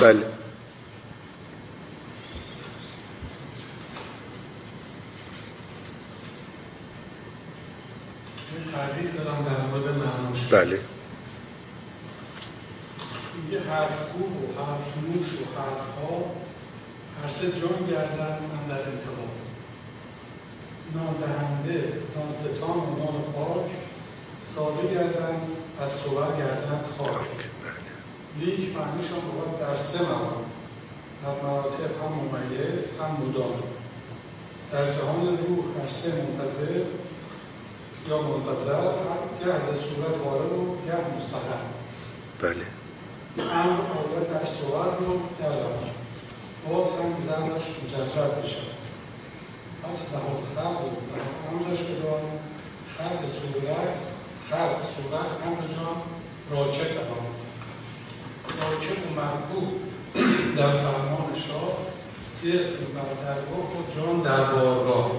بله بله یه حرف گو و حرف نوش و حرف ها هر سه جان گردن من در انتقام نان دهنده نان ستان و نان پاک ساده گردن از صور گردن خاک. لیک معنیش هم بود در سه مقام در مراتب هم ممیز هم مدام. در جهان روح هر سه منتظر یا منتظر گه از صورت وارد و گه مستقر بله. امر آید در صور رو در روان باز هم زنش مجرد بشه پس نهاد خلق و امرش بدان خلق صورت خلق صورت امر جان راکت هم راکت و مرکوب در فرمان شاه جسم بر درگاه و جان در بارگاه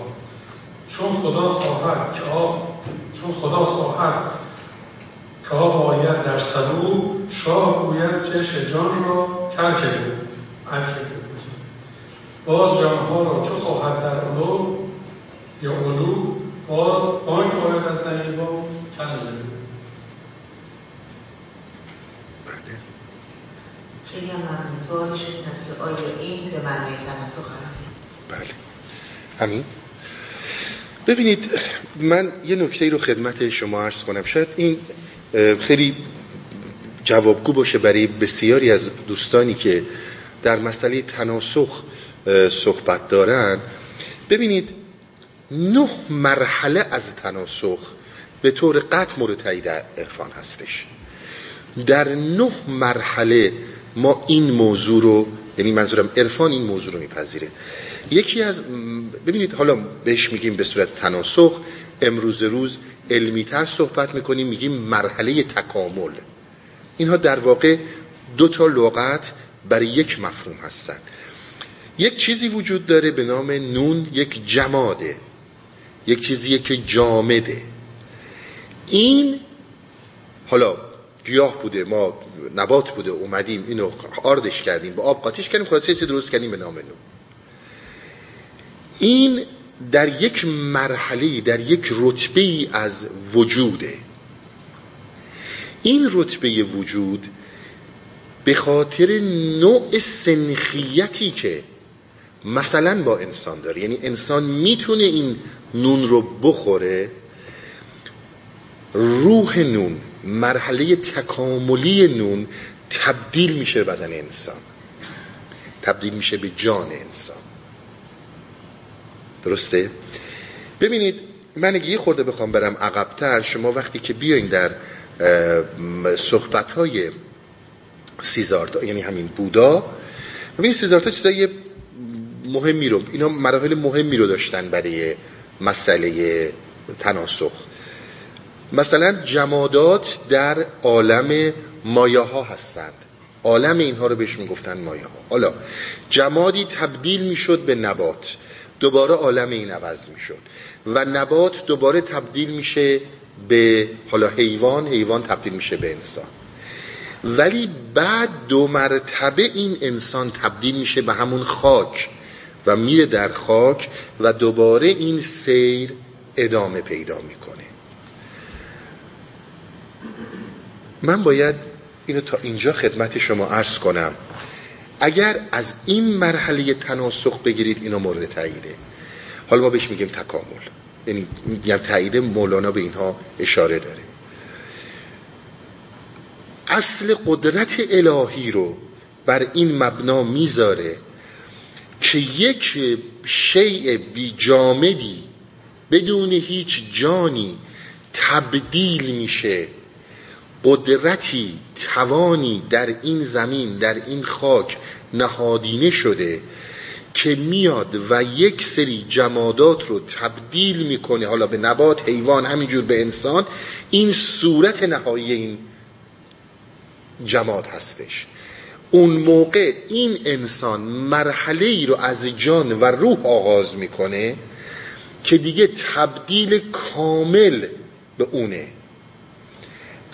چون خدا خواهد که آب چون خدا خواهد که آب آید در سرو شاه گوید چش جان را کرک بود. باز جانها را چو خواهد در علو یا علو باز بانک آید از نگیبا کنز بله. خیلی هم ممنون. سوالشون این هست که آیا این به معنای تناسخ هست؟ بله. همین. ببینید من یه نکته رو خدمت شما عرض کنم. شاید این خیلی جوابگو باشه برای بسیاری از دوستانی که در مسئله تناسخ صحبت دارند ببینید نه مرحله از تناسخ به طور قطع مورد تایید عرفان هستش. در نه مرحله ما این موضوع رو یعنی منظورم عرفان این موضوع رو میپذیره. یکی از ببینید حالا بهش میگیم به صورت تناسخ امروز روز علمیتر صحبت می‌کنیم میگیم مرحله تکامل. اینها در واقع دو تا لغت برای یک مفهوم هستند. یک چیزی وجود داره به نام نون یک جماده یک چیزی که جامده. این حالا گیاه بوده ما نبات بوده اومدیم اینو آردش کردیم با آب قاطیش کردیم خلاصه چیزی درست کردیم به نام نون. این در یک مرحله در یک رتبه ای از وجوده. این رتبه وجود به خاطر نوع سنخیتی که مثلا با انسان داره. یعنی انسان می‌تونه این نون رو بخوره. روح نون مرحله تکاملی نون تبدیل میشه بدن انسان. تبدیل میشه به جان انسان. درسته؟ ببینید من اگه یه خورده بخوام برم عقبتر. شما وقتی که بیاین در صحبت های سیزارتا یعنی همین بودا ببینید سیزارتا چیزای مهمی رو اینا مراحل مهمی رو داشتن برای مسئله تناسخ. مثلا جمادات در عالم مایه ها هستند. عالم اینها رو بهش می‌گفتن مایه ها حالا جمادی تبدیل می‌شد به نبات. دوباره عالم این عوض می‌شد. و نبات دوباره تبدیل میشه به حالا حیوان حیوان تبدیل میشه به انسان. ولی بعد دو مرتبه این انسان تبدیل میشه به همون خاک. و میره در خاک و دوباره این سیر ادامه پیدا می‌کنه. من باید اینو تا اینجا خدمت شما عرض کنم. اگر از این مرحله تناسخ بگیرید اینو مورد تاییده حالا ما بهش میگیم تکامل. یعنی میگم تایید مولانا به اینها اشاره داره. اصل قدرت الهی رو بر این مبنا می‌ذاره که یک شیء بی جامدی بدون هیچ جانی تبدیل میشه. قدرتی توانی در این زمین در این خاک نهادینه شده که میاد و یک سری جمادات رو تبدیل می‌کنه. حالا به نبات حیوان همینجور به انسان. این صورت نهایی این جماد هستش. اون موقع این انسان مرحله ای رو از جان و روح آغاز می‌کنه که دیگه تبدیل کامل به اونه.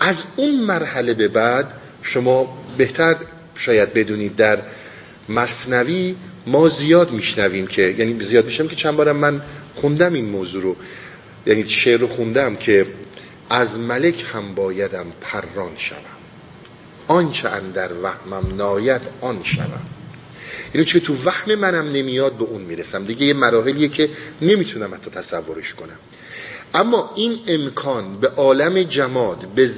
از اون مرحله به بعد شما بهتر شاید بدونید در مصنوی ما زیاد میشنویم که یعنی زیاد میشم که چند بارم من خوندم این موضوع رو. یعنی شعر رو خوندم که از ملک هم بایدم پران شوم. آنچه اندر وهمم ناید آن شوم. یعنی چه تو وهم منم نمیاد به اون می‌رسم. دیگه یه مراحلیه که نمی‌تونم حتی تصورش کنم. اما این امکان به عالم جماد به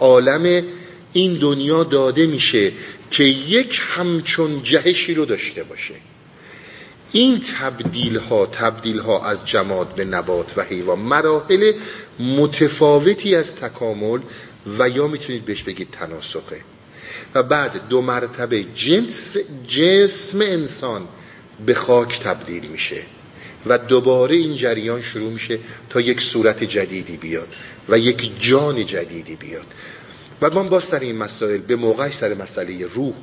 عالم این دنیا داده میشه که یک همچون جهشی رو داشته باشه. این تبدیل ها تبدیل ها از جماد به نبات و حیوان مراحل متفاوتی از تکامل و یا می‌تونید بهش بگید تناسخه. و بعد دو مرتبه جنس جسم انسان به خاک تبدیل میشه و دوباره این جریان شروع میشه تا یک صورت جدیدی بیاد و یک جان جدیدی بیاد. و من با سر این مسائل به موقع سر مسئله روح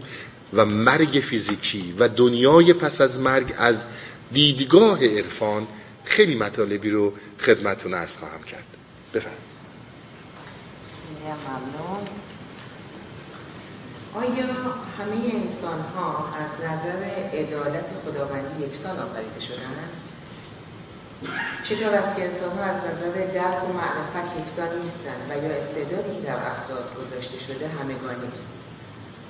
و مرگ فیزیکی و دنیای پس از مرگ از دیدگاه عرفان خیلی مطالبی رو خدمتون ارز خواهم کرد. بفرم ممنون. آیا همه انسان ها از نظر عدالت خداوندی یکسان آفریده شدند؟ چطور است که انسان ها از نظر درک و معرفت یکسان نیستند و یا استعدادی که در افراد گذاشته شده همگانی است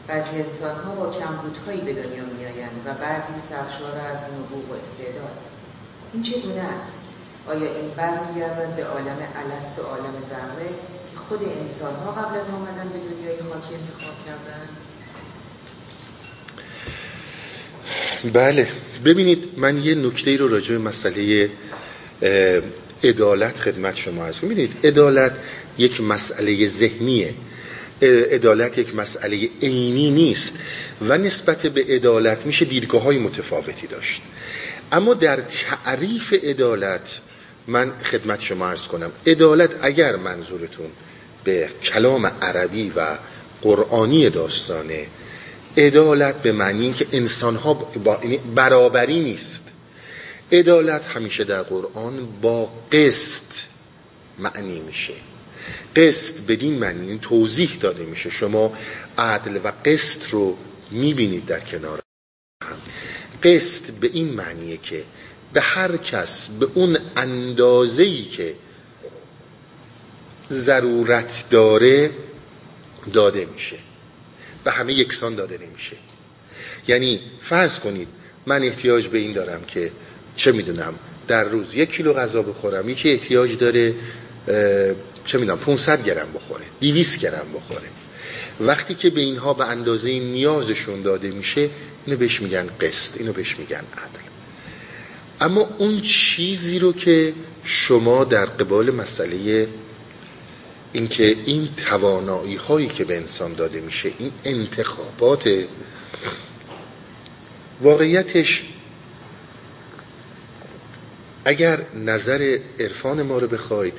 بعضی انسان ها با کمبودهایی به دنیا میآیند و بعضی سرشار از نبوغ و استعداد. این چگونه است؟ آیا این برمیگردد به عالم الست و عالم ذره؟ خود انسان ها قبل از آمدن به دنیای خاکی انتخاب کردند بله. ببینید من یه نکته رو راجع به مسئله عدالت خدمت شما هست ببینید عدالت یک مسئله ذهنیه. عدالت یک مسئله عینی نیست و نسبت به عدالت میشه دیدگاه های متفاوتی داشت. اما در تعریف عدالت من خدمت شما ارز کنم. عدالت اگر منظورتون به کلام عربی و قرآنی داستانه. عدالت به معنی که انسان ها با یعنی برابری نیست. عدالت همیشه در قرآن با قسط معنی میشه. قسط بدین معنی این توضیح داده میشه. شما عدل و قسط رو می‌بینید در کنار هم. قسط به این معنیه که به هر کس به اون اندازه‌ای که ضرورت داره داده میشه. به همه یکسان داده نمیشه. یعنی فرض کنید من احتیاج به این دارم که چه می‌دونم در روز یک کیلو غذا بخورم یکی احتیاج داره چه می‌دونم 500 گرم بخوره 200 گرم بخوره. وقتی که به اینها به اندازه نیازشون داده میشه اینو بهش میگن قسط اینو بهش میگن عدل. اما اون چیزی رو که شما در قبال مسئله اینکه این توانایی هایی که به انسان داده میشه این انتخابات واقعیتش اگر نظر عرفان ما رو بخواید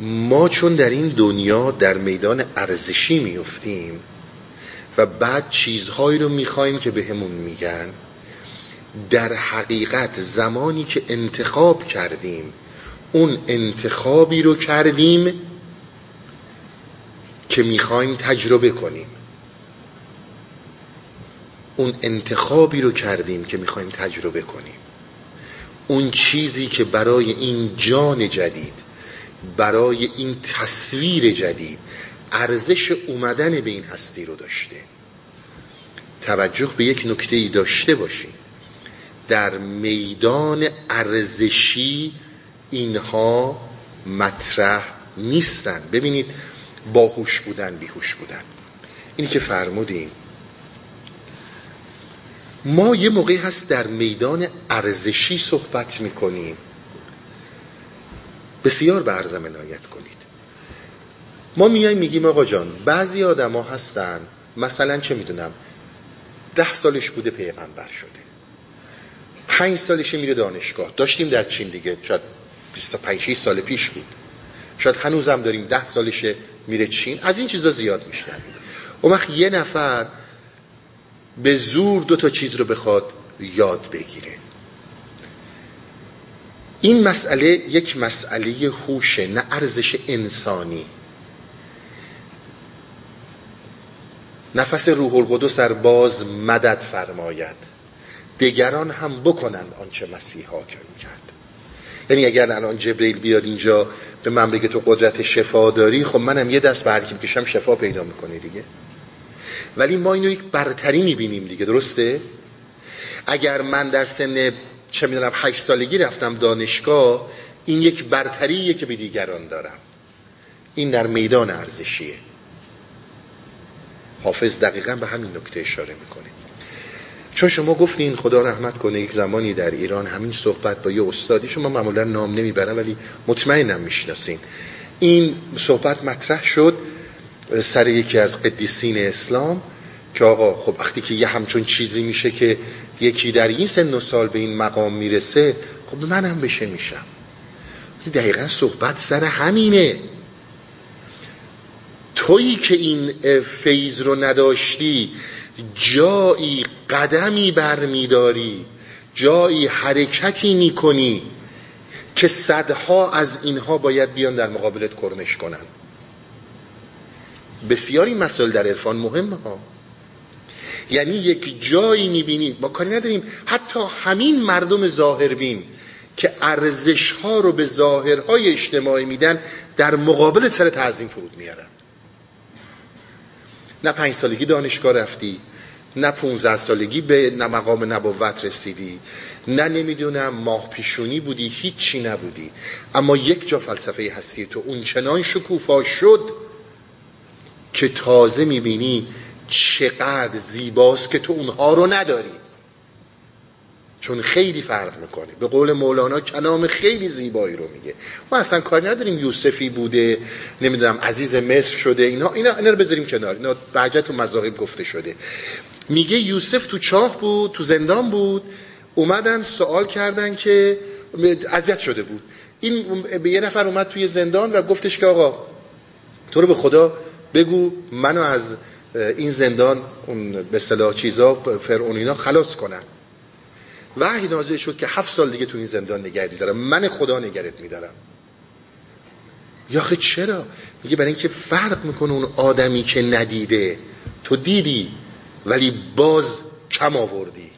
ما چون در این دنیا در میدان ارزشی میفتیم و بعد چیزهایی رو می‌خوایم که به همون میگن در حقیقت زمانی که انتخاب کردیم اون انتخابی رو کردیم که می‌خوایم تجربه کنیم. اون انتخابی رو کردیم که می‌خوایم تجربه کنیم. اون چیزی که برای این جان جدید برای این تصویر جدید ارزش اومدن به این هستی رو داشته. توجه به یک نکته ای داشته باشیم. در میدان ارزشی اینها مطرح نیستن. ببینید باهوش بودن بیهوش بودن. اینی که فرمودیم ما یه موقعی هست در میدان ارزشی صحبت می‌کنیم. بسیار به عرضم عنایت کنید. ما میایم میگیم آقا جان بعضی آدما هستن مثلا چه می‌دونم ده سالش بوده پیغمبر شده. پنج سالشه میره دانشگاه. داشتیم در چین دیگه شاید 25 سال پیش بود. شاید هنوزم داریم ده سالشه میره چین. از این چیزا زیاد میشنویم. اون وقت یه نفر به زور دو تا چیز رو بخواد یاد بگیره. این مسئله یک مسئله هوشه نه ارزش انسانی. نفس روح القدس در باز مدد فرماید. دیگران هم بکنند آنچه مسیحا کرد. یعنی اگر الان جبریل بیاد اینجا به من بگه تو قدرت شفا داری خب منم یه دست به کشم شفا پیدا می‌کنه دیگه. ولی ما اینو یک برتری می‌بینیم دیگه درسته؟ اگر من در سن چه می‌دونم هشت سالگی رفتم دانشگاه این یک برتریه که به دیگران دارم. این در میدان ارزشیه. حافظ دقیقا به همین نکته اشاره می‌کنه. چون شما گفتین خدا رحمت کنه یک زمانی در ایران همین صحبت با یه استادی شما معمولا نام نمی‌برم ولی مطمئنم می‌شناسین. این صحبت مطرح شد سر یکی از قدیسین اسلام که آقا خب وقتی که یه همچون چیزی میشه که یکی در این سن و سال به این مقام می‌رسه خب منم بشه میشم. دقیقا صحبت سر همینه. تویی که این فیض رو نداشتی جایی قدمی برمیداری جایی حرکتی می‌کنی که صدها از اینها باید بیان در مقابلت کرمش کنن. بسیاری مسائل در عرفان مهمه ها. یعنی یک جایی می‌بینی ما کاری نداریم. حتی همین مردم ظاهربین که ارزش ها رو به ظاهرهای اجتماعی میدن در مقابل سر تعظیم فرود میارن نه پنج سالگی دانشگاه رفتی نه 15 سالگی به مقام نبوت رسیدی. نه نمی‌دونم ماه پیشونی بودی هیچی نبودی. اما یک جا فلسفه هستی تو اون چنان شکوفا شد که تازه می‌بینی چقدر زیباست که تو اونها رو نداری. چون خیلی فرق می‌کنه. به قول مولانا کلام خیلی زیبایی رو میگه. ما اصلا کاری نداریم یوسفی بوده نمی‌دونم عزیز مصر شده اینا اینا, اینا رو بذاریم کنار. اینا بعجت تو مذاهب گفته شده. میگه یوسف تو چاه بود تو زندان بود اومدن سوال کردن که اذیت شده بود. این به یه نفر اومد توی زندان و گفتش که آقا تو رو به خدا بگو منو از این زندان اون به صلاح چیزا فرعونینا خلاص کنن. وحی نازل شد که هفت سال دیگه تو این زندان نگردی دارم. من خدا نگرت میدارم. یا چرا؟ میگه برای اینکه فرق می‌کنه اون آدمی که ندیده. تو دیدی ولی باز کم آوردی.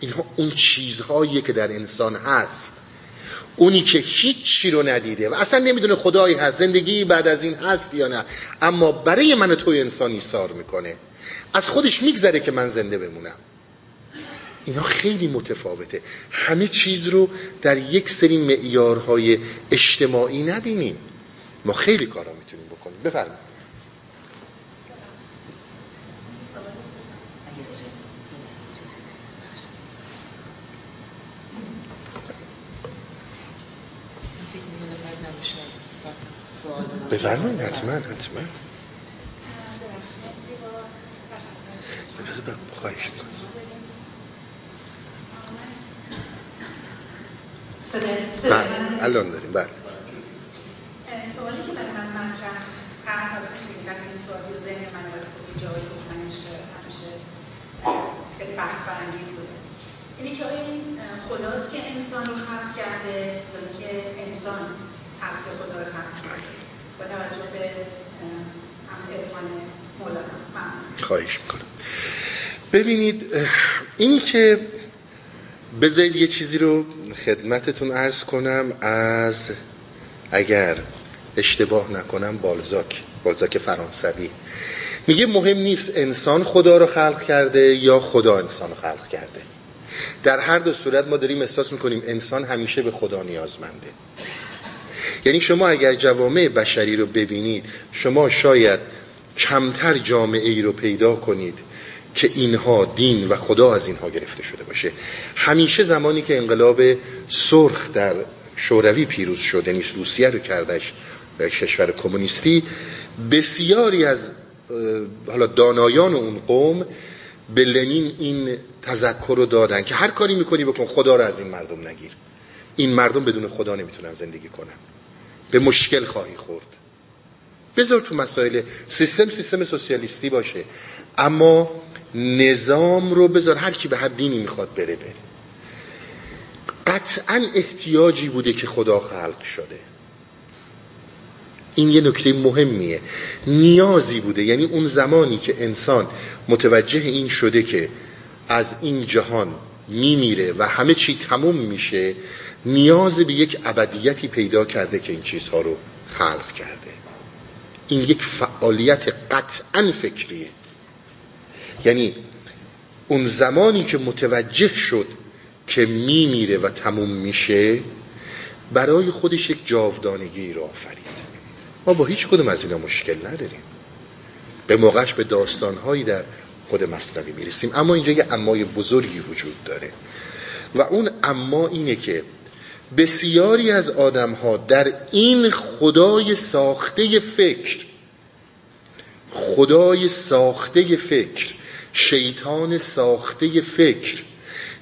اینها اون چیزهایی که در انسان هست. اونی که هیچی رو ندیده و اصلا نمی‌دونه خدایی هست زندگی بعد از این هست یا نه. اما برای من توی انسانی سار می‌کنه. از خودش میگذره که من زنده بمونم. اینا خیلی متفاوته. همه چیز رو در یک سری معیارهای اجتماعی نبینیم. ما خیلی کارا می‌تونیم بکنیم. بفرمایید. بفرمایید حتما حتما. خواهش بله الان داریم بله. سوالی که برای من مطرح هست البته خیلی وقتی این ذهن من خب گفتنش همیشه خیلی بحث برانگیز بوده اینه که آیا این خداست که انسان رو خلق کرده یا اینکه انسان هست که خدا رو خلق کرده؟ با توجه به عرفان مولانا. خواهش می‌کنم. ببینید اینی که بذارید یه چیزی رو خدمتتون عرض کنم از اگر اشتباه نکنم بالزاک بالزاک فرانسوی. میگه مهم نیست انسان خدا رو خلق کرده یا خدا انسان رو خلق کرده. در هر دو صورت ما داریم احساس می‌کنیم انسان همیشه به خدا نیازمنده. یعنی شما اگر جوامع بشری رو ببینید شما شاید کمتر جامعه ای رو پیدا کنید که اینها دین و خدا از اینها گرفته شده باشه. همیشه زمانی که انقلاب سرخ در شوروی پیروز شد یعنی روسیه رو کردش به کشور کمونیستی بسیاری از حالا دانایان اون قوم به لنین این تذکر رو دادن که هر کاری می‌کنی بکن خدا رو از این مردم نگیر. این مردم بدون خدا نمی‌تونن زندگی کنن. به مشکل خواهی خورد. بذار تو مسائل سیستم سیستم سوسیالیستی باشه. اما نظام رو بذار هر کی به هر دینی می‌خواد بره بره. قطعا احتیاجی بوده که خدا خلق شده. این یه نکته مهمیه. نیازی بوده. یعنی اون زمانی که انسان متوجه این شده که از این جهان میمیره و همه چی تموم میشه نیاز به یک ابدیتی پیدا کرده که این چیزها رو خلق کرده. این یک فعالیت قطعا فکریه. یعنی اون زمانی که متوجه شد که میمیره و تموم میشه برای خودش یک جاودانگی رو آفرید. ما با هیچ کدوم از اینا مشکل نداریم. به موقعش به داستانهایی در خود مصنوی می‌رسیم. اما اینجا یه امای بزرگی وجود داره. و اون اما اینه که بسیاری از آدم ها در این خدای ساخته فکر خدای ساخته فکر شیطان ساخته فکر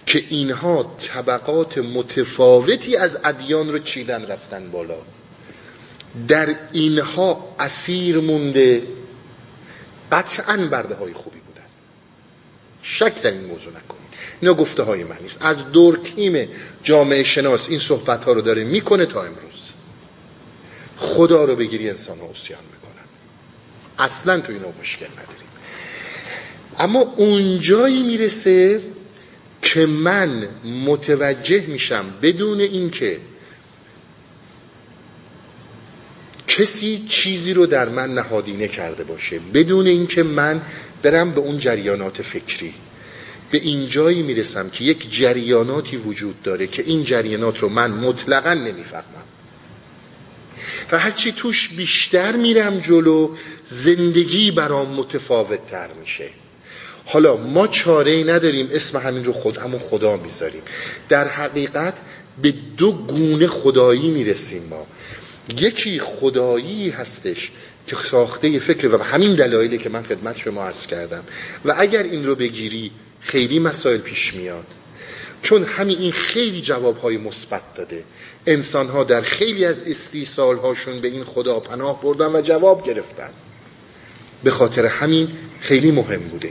که اینها طبقات متفاوتی از ادیان رو چیدن رفتن بالا. در اینها اسیر مونده قطعا برده های خوبی بودن. شک در این موضوع نکنید. اینا گفته های من نیست. از دورکیم جامعه شناس این صحبت ها رو داره می‌کنه تا امروز. خدا رو بگیری انسان ها اسیان می‌کنن. اصلا تو اینا مشکل نداریم اما اونجایی می‌رسه که من متوجه میشم بدون اینکه کسی چیزی رو در من نهادینه کرده باشه بدون اینکه من برم به اون جریانات فکری. به اینجایی می‌رسم که یک جریاناتی وجود داره که این جریانات رو من مطلقا نمی‌فهمم. و هرچی توش بیشتر میرم جلو زندگی برام متفاوت تر میشه. حالا ما چاره ای نداریم اسم همین رو خود همون خدا می‌ذاریم. در حقیقت به دو گونه خدایی می‌رسیم ما. یکی خدایی هستش که ساخته فکر و همین دلایلی که من خدمت شما عرض کردم. و اگر این رو بگیری خیلی مسائل پیش میاد. چون همین این خیلی جوابهای مثبت داده. انسان ها در خیلی از استیصال هاشون به این خدا پناه بردن و جواب گرفتن. به خاطر همین خیلی مهم بوده.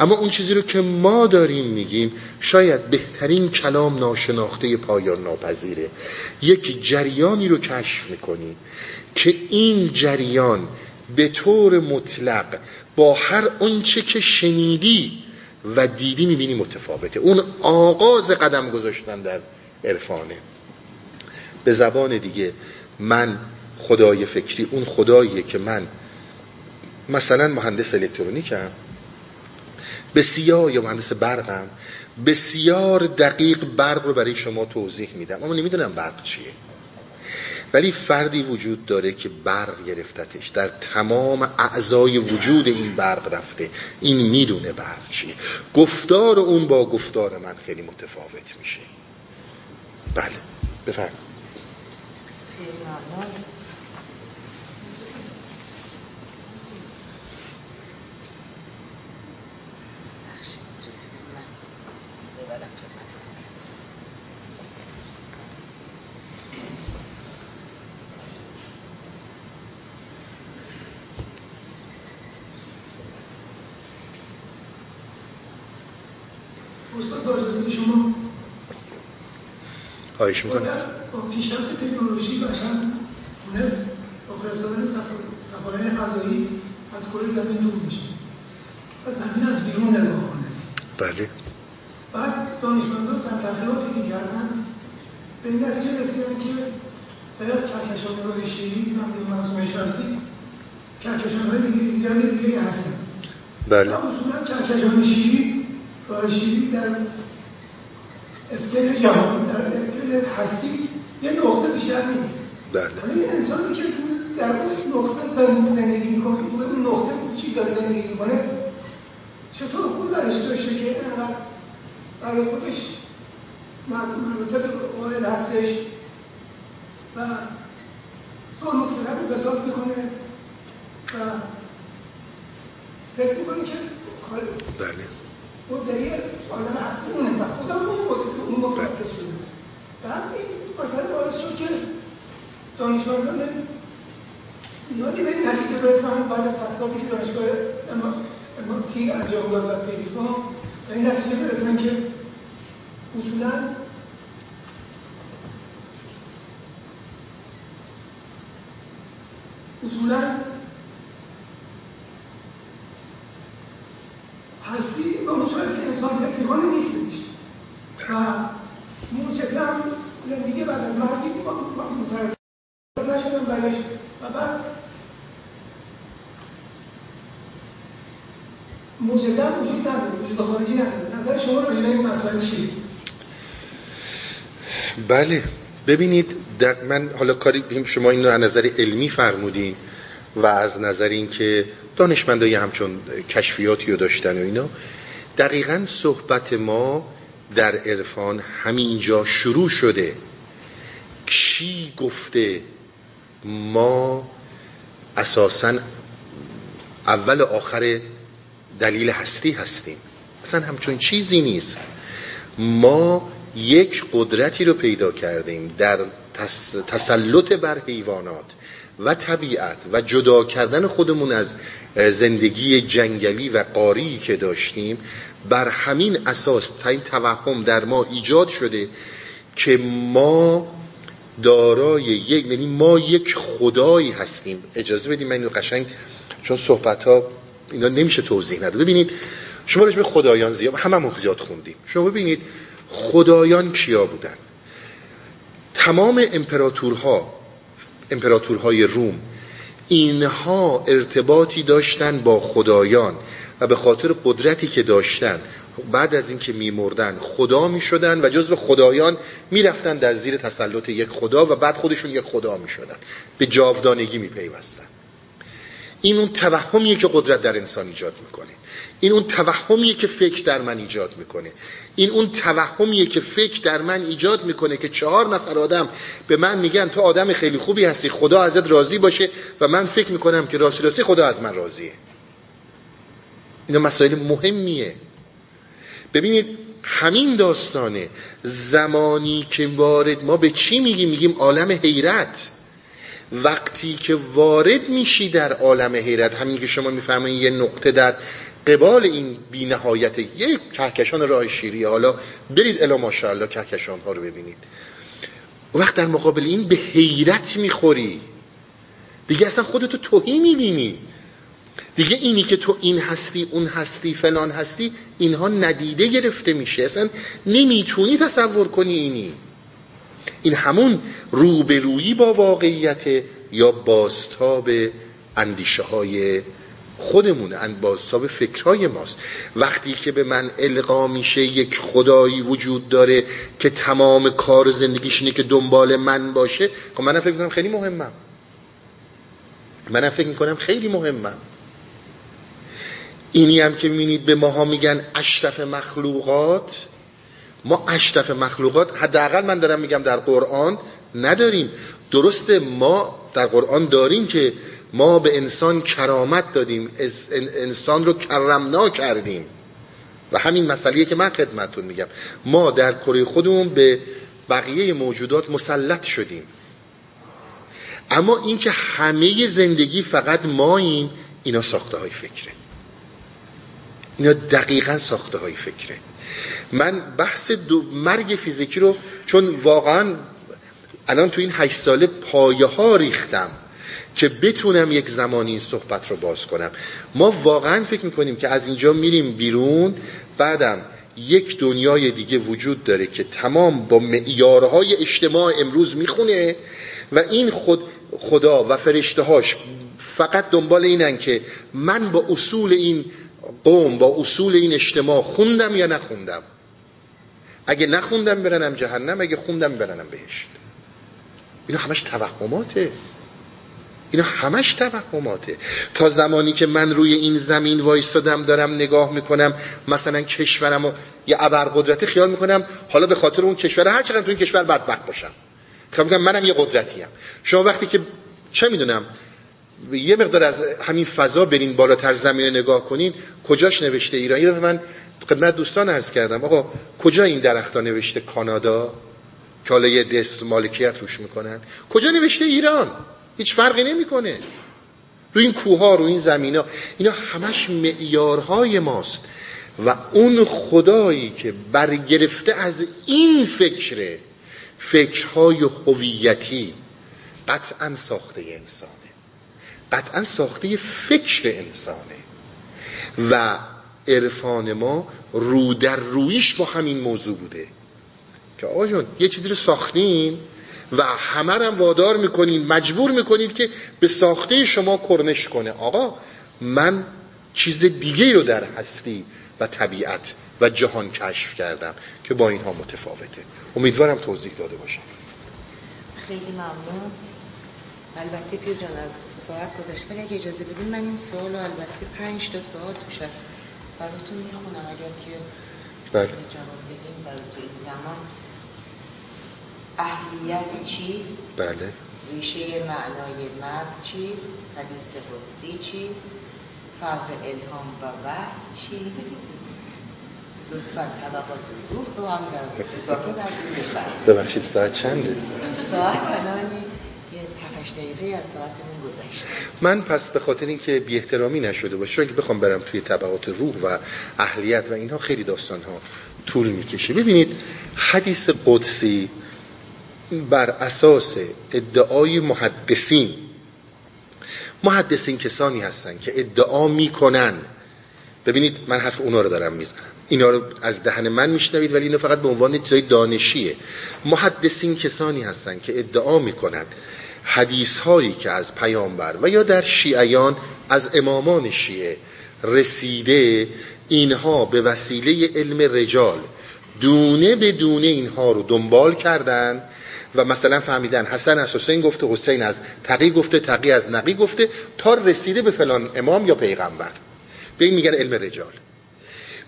اما اون چیزی رو که ما داریم میگیم شاید بهترین کلام ناشناخته پایان ناپذیره. یک جریانی رو کشف می‌کنی که این جریان به طور مطلق با هر آنچه که شنیدی و دیدی می‌بینی متفاوته. اون آغاز قدم گذاشتن در عرفانه. به زبان دیگه من خدای فکری اون خداییه که من مثلا مهندس الکترونیکم. بسیار یا مهندس برقم بسیار دقیق برق رو برای شما توضیح میدم. اما نمی‌دونم برق چیه. ولی فردی وجود داره که برق گرفتتش. در تمام اعضای وجود این برق رفته. این می‌دونه برق چیه. گفتار اون با گفتار من خیلی متفاوت میشه. بله بفرمایید استاد با اجازه شما خواهش می‌کنم. با پیشرفت تکنولوژی بشر تونست با فرستادن سفارهای فضایی از کره زمین دور میشه و زمین از بیرون نگاه کنه. بله. بعد دانشمندان در تحقیقاتی که کردن به این نتیجه رسیدن که غیر از کهکشان راه شیری و منظومه شمسی کهکشان های دیگه زیادی دیگه هستن. بله. اصولا کهکشان شیری راه در اسکیل جهان در اسکیل هستی یه نقطه بیشتر نیست. بله. این انسانی که تو در اون نقطه زندگی می‌کنه اون نقطه چی داره زندگی می‌کنه چطور خود برش داشته که اینقدر برای خودش مرتب قائل هستش و ظلم و ستم بساط می‌کنه و فکر می‌کنه که داخل بله مدعی عالم اصلی اونه و خدا اون اون مفرد شده بعد این مسئله باعث شد که دانشمندان زیادی به این نتیجه برسن بعد از تحقیقاتی که دانشگاه تی انجام داد و پیلیفون به این نتیجه برسن که اصولا اصولا هستی؟ به مصورت که انسان فکر می‌کنه نیستش و معجزه هم زندگی بعد از مرگی متوجه نشدن برش و بعد معجزه هم وجود نداره وجود خارجی نداره. نظر شما راجع به این مسئله چیه؟ بله. ببینید در من حالا کاری شما اینو از نظر علمی فرمودین و از نظر اینکه دانشمندای همچون کشفیاتی رو داشتن و اینا دقیقا صحبت ما در عرفان همینجا شروع شده. کی گفته؟ ما اساسا اول آخر دلیل هستی هستیم. اصلا همچون چیزی نیست. ما یک قدرتی رو پیدا کردیم در تسلط بر حیوانات و طبیعت و جدا کردن خودمون از زندگی جنگلی و قاری که داشتیم بر همین اساس این توهم در ما ایجاد شده که ما دارای یک یعنی ما یک خدایی هستیم. اجازه بدیم من اینو قشنگ چون صحبت ها اینا نمیشه توضیح نده ببینید شما به خدایان زیاد هممون زیاد خوندیم. شما ببینید خدایان کیا بودن؟ تمام امپراتورها امپراتورهای روم اینها ارتباطی داشتن با خدایان و به خاطر قدرتی که داشتن بعد از اینکه میمردن خدا می‌شدن و جزو خدایان می‌رفتن در زیر تسلط یک خدا و بعد خودشون یک خدا می‌شدن. به جاودانگی میپیوستن. این اون توهمیه که قدرت در انسان ایجاد می‌کنه. این اون توهمیه که فکر در من ایجاد می‌کنه. این اون توهمیه که فکر در من ایجاد می‌کنه که چهار نفر آدم به من میگن تو آدم خیلی خوبی هستی خدا ازت راضی باشه و من فکر می‌کنم که راستی راستی خدا از من راضیه. اینا مسائل مهمیه. ببینید همین داستانه. زمانی که وارد ما به چی میگیم؟ میگیم عالم حیرت. وقتی که وارد میشی در عالم حیرت همین که شما می‌فهمین یه نقطه در قبال این بی نهایت یک کهکشان راه شیری. حالا برید الا ماشاءالله کهکشان ها رو ببینید. وقت در مقابل این به حیرت می‌خوری. دیگه اصلا خودتو توهی می‌بینی. دیگه اینی که تو این هستی اون هستی فلان هستی اینها ندیده گرفته میشه. اصلا نمی‌تونی تصور کنی اینی. این همون روبرویی با واقعیت یا بازتاب اندیشه های خودمونه بازتاب فکرهای ماست. وقتی که به من القا میشه یک خدایی وجود داره که تمام کار زندگیش اینه که دنبال من باشه خب منم فکر می‌کنم خیلی مهمم. منم فکر می‌کنم خیلی مهمم. اینی هم که می‌بینید به ماها میگن اشرف مخلوقات ما اشرف مخلوقات حداقل من دارم میگم در قرآن نداریم. درسته ما در قرآن داریم که ما به انسان کرامت دادیم انسان رو کرمنا کردیم. و همین مسئله که من خدمتون میگم. ما در کره خودمون به بقیه موجودات مسلط شدیم. اما اینکه همه زندگی فقط ماییم اینا ساخته های فکره. اینا دقیقا ساخته های فکره. من بحث دو مرگ فیزیکی رو چون واقعا الان تو این هشت ساله پایه ها ریختم. که بتونم یک زمانی این صحبت رو باز کنم. ما واقعا فکر می‌کنیم که از اینجا میریم بیرون بعدم یک دنیای دیگه وجود داره که تمام با معیارهای اجتماع امروز می‌خونه و این خود خدا و فرشته هاش فقط دنبال اینن که من با اصول این قوم با اصول این اجتماع خوندم یا نخوندم. اگه نخوندم برنم جهنم اگه خوندم برنم بهشت. اینا همش توهماته. اینا همش توهماته. تا زمانی که من روی این زمین وایستادم دارم نگاه می‌کنم مثلا کشورم و یه ابرقدرتی خیال می‌کنم حالا به خاطر اون کشور هر چقدر تو این کشور بدبخت باشم. خیال می‌کنم منم یه قدرتی هم شما وقتی که چه می‌دونم یه مقدار از همین فضا برین بالاتر زمین نگاه کنین کجاش نوشته ایران؟ یه من خدمت دوستان عرض کردم آقا کجا این درختا نوشته کانادا؟ که حالا یه دست مالکیت روش می‌کنن. کجا نوشته ایران؟ هیچ فرقی نمی‌کنه. رو این کوه رو این زمین ها اینا همش معیارهای ماست. و اون خدایی که برگرفته از این فکره فکرهای هویتی قطعا ساخته انسانه. قطعا ساخته فکر انسانه. و عرفان ما رو در رویش با همین موضوع بوده. که آقا یه چیزی رو ساختین؟ و همه هم وادار می‌کنین مجبور می‌کنید که به ساخته شما کرنش کنه. آقا من چیز دیگه رو در هستی و طبیعت و جهان کشف کردم که با اینها متفاوته. امیدوارم توضیح داده باشم. خیلی ممنون. البته پیر جان از ساعت گذشته ولی اگه اجازه بدین من این سوال البته پنج تا سوال توش هست. براتون می‌خونم اگر که بله. جواب بدین برای این زمان اهلیت چیست؟ بله. ریشه معنای مرد چیست؟ حدیث قدسی چیست؟ فرق الهام و وحی چیست؟ لطفا طبقات روح رو هم در اضافه ببخشید ساعت چنده؟ ساعت الان یه تفش دقیقه از ساعتمون گذشته. من پس به خاطر اینکه بی احترامی نشده باشه چون که بخوام برم توی طبقات روح و اهلیت و اینها خیلی داستان ها طول می‌کشه. ببینید حدیث قدسی بر اساس ادعای محدثین. محدثین کسانی هستن که ادعا می‌کنن. ببینید من حرف اونا رو دارم می‌زنم. اینا رو از دهن من میشنوید ولی اینا فقط به عنوان چیزای دانشیه. محدثین کسانی هستن که ادعا می‌کنن حدیث هایی که از پیامبر و یا در شیعیان از امامان شیعه رسیده اینها به وسیله علم رجال دونه به دونه اینها رو دنبال کردن و مثلا فهمیدن حسن از حسین گفته حسین از تقی گفته تقی از نقی گفته تا رسیده به فلان امام یا پیغمبر. به این میگن علم رجال.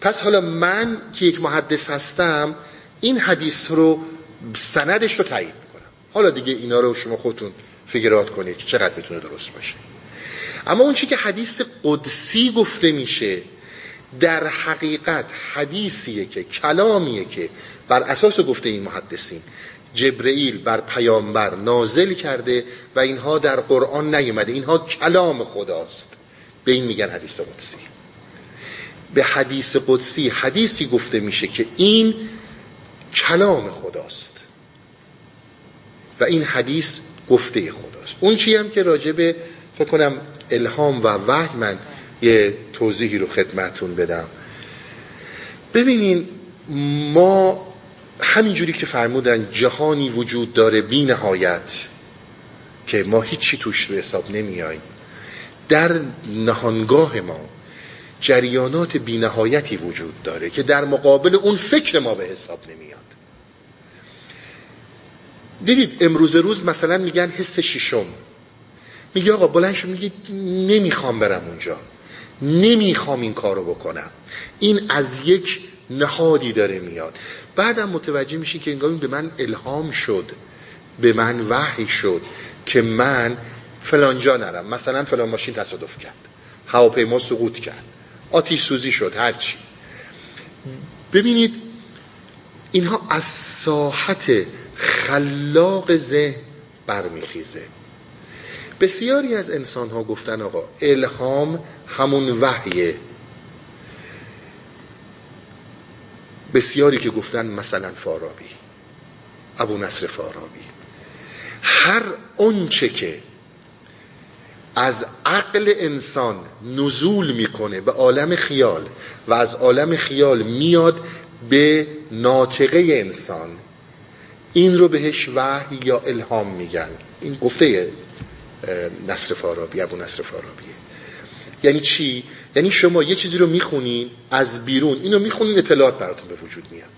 پس حالا من که یک محدث هستم این حدیث رو سندش رو تایید می‌کنم. حالا دیگه اینا رو شما خودتون فکرات کنید که چقدر بتونه درست باشه. اما اون چی که حدیث قدسی گفته میشه در حقیقت حدیثیه که کلامیه که بر اساس گفته این محدثین جبرئیل بر پیامبر نازل کرده و اینها در قرآن نیومده. اینها کلام خداست. به این میگن حدیث قدسی. به حدیث قدسی حدیثی گفته میشه که این کلام خداست. و این حدیث گفته خداست. اون چی هم که راجع به فکر کنم الهام و وحی من یه توضیحی رو خدمتون بدم. ببینین ما همینجوری که فرمودن جهانی وجود داره بی نهایت که ما هیچی توش به حساب نمیاییم در نهانگاه ما جریانات بی نهایتی وجود داره که در مقابل اون فکر ما به حساب نمیاد دیدید امروز روز مثلا میگن حس شیشم میگه آقا بلند شو میگه نمی‌خوام برم اونجا. نمی‌خوام این کارو بکنم. این از یک نهادی داره میاد. بعدم متوجه میشین که انگار به من الهام شد به من وحی شد که من فلانجا نرم. مثلا فلان ماشین تصادف کرد هواپیما سقوط کرد آتیش سوزی شد هرچی ببینید اینها از ساحت خلاق ذهن برمیخیزه. بسیاری از انسان ها گفتن آقا الهام همون وحیه. بسیاری که گفتن مثلا فارابی ابو نصر فارابی. هر اونچه که از عقل انسان نزول می‌کنه به عالم خیال و از عالم خیال میاد به ناطقه انسان این رو بهش وحی یا الهام میگن. این گفته نصر فارابی ابو نصر فارابیه. یعنی چی؟ یعنی شما یه چیزی رو می‌خونین از بیرون اینو می‌خونین اطلاعات براتون به وجود میاد.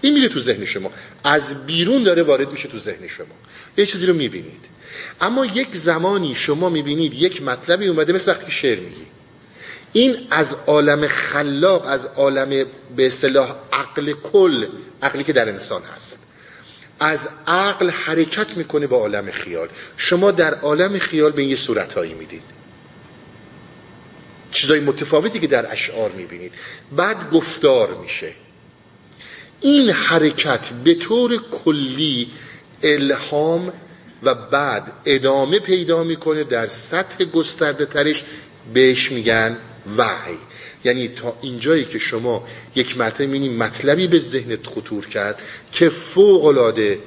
این میره تو ذهن شما. از بیرون داره وارد میشه تو ذهن شما. یه چیزی رو می‌بینید. اما یک زمانی شما می‌بینید یک مطلبی اومده مثل وقتی شعر میگی. این از عالم خلاق از عالم به اصطلاح عقل کل عقلی که در انسان هست از عقل حرکت می‌کنه با عالم خیال. شما در عالم خیال به یه صورتهایی می‌دید. چیزای متفاوتی که در اشعار می‌بینید. بعد گفتار میشه. این حرکت به طور کلی الهام و بعد ادامه پیدا می‌کنه در سطح گسترده ترش بهش میگن وحی. یعنی تا اینجایی که شما یک مرتبه می‌بینید مطلبی به ذهنت خطور کرد که فوق العاده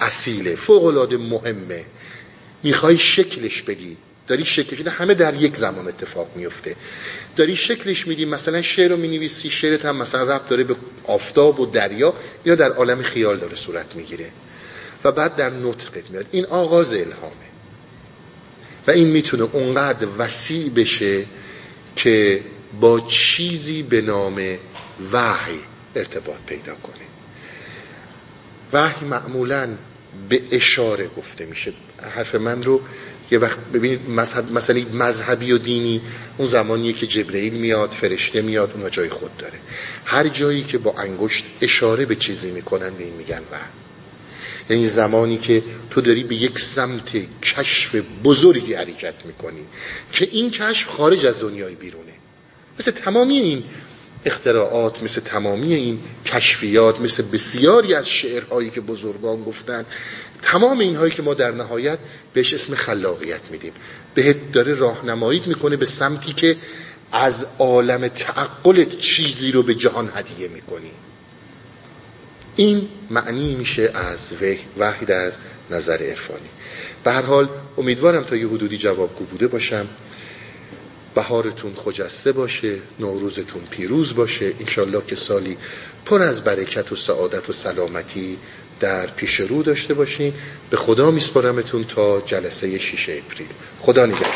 اصیله فوق مهمه. می‌خوای شکلش بدی داری شکلش همه در یک زمان اتفاق میفته. داری شکلش میدی مثلا شعر رو می‌نویسی شعرت هم مثلا رب داره به آفتاب و دریا یا در عالم خیال داره صورت می‌گیره. و بعد در نطقت میاد. این آغاز الهامه. و این می‌تونه اونقدر وسیع بشه که با چیزی به نام وحی ارتباط پیدا کنه. وحی معمولا به اشاره گفته میشه. حرف من رو یه وقت ببینید مذهب مثلا مذهبی و دینی اون زمانیه که جبرئیل میاد فرشته میاد اونها جای خود داره. هر جایی که با انگشت اشاره به چیزی می‌کنن به این میگن وحی یعنی زمانی که تو داری به یک سمت کشف بزرگی حرکت می‌کنی که این کشف خارج از دنیای بیرونه. مثل تمامی این اختراعات مثل تمامی این کشفیات مثل بسیاری از شعرهایی که بزرگان گفتن تمام اینهایی که ما در نهایت بهش اسم خلاقیت میدیم. بهت داره راهنمایی می‌کنه به سمتی که از عالم تعقلت چیزی رو به جهان هدیه می‌کنی. این معنی میشه از وحی در نظر عرفانی. به هر حال امیدوارم تا یه حدودی جوابگو بوده باشم. بهارتون خجسته باشه نوروزتون پیروز باشه. انشالله که سالی پر از برکت و سعادت و سلامتی در پیش رو داشته باشین. به خدا میسپارمتون تا جلسه 6 اپریل. خدا نگهدار.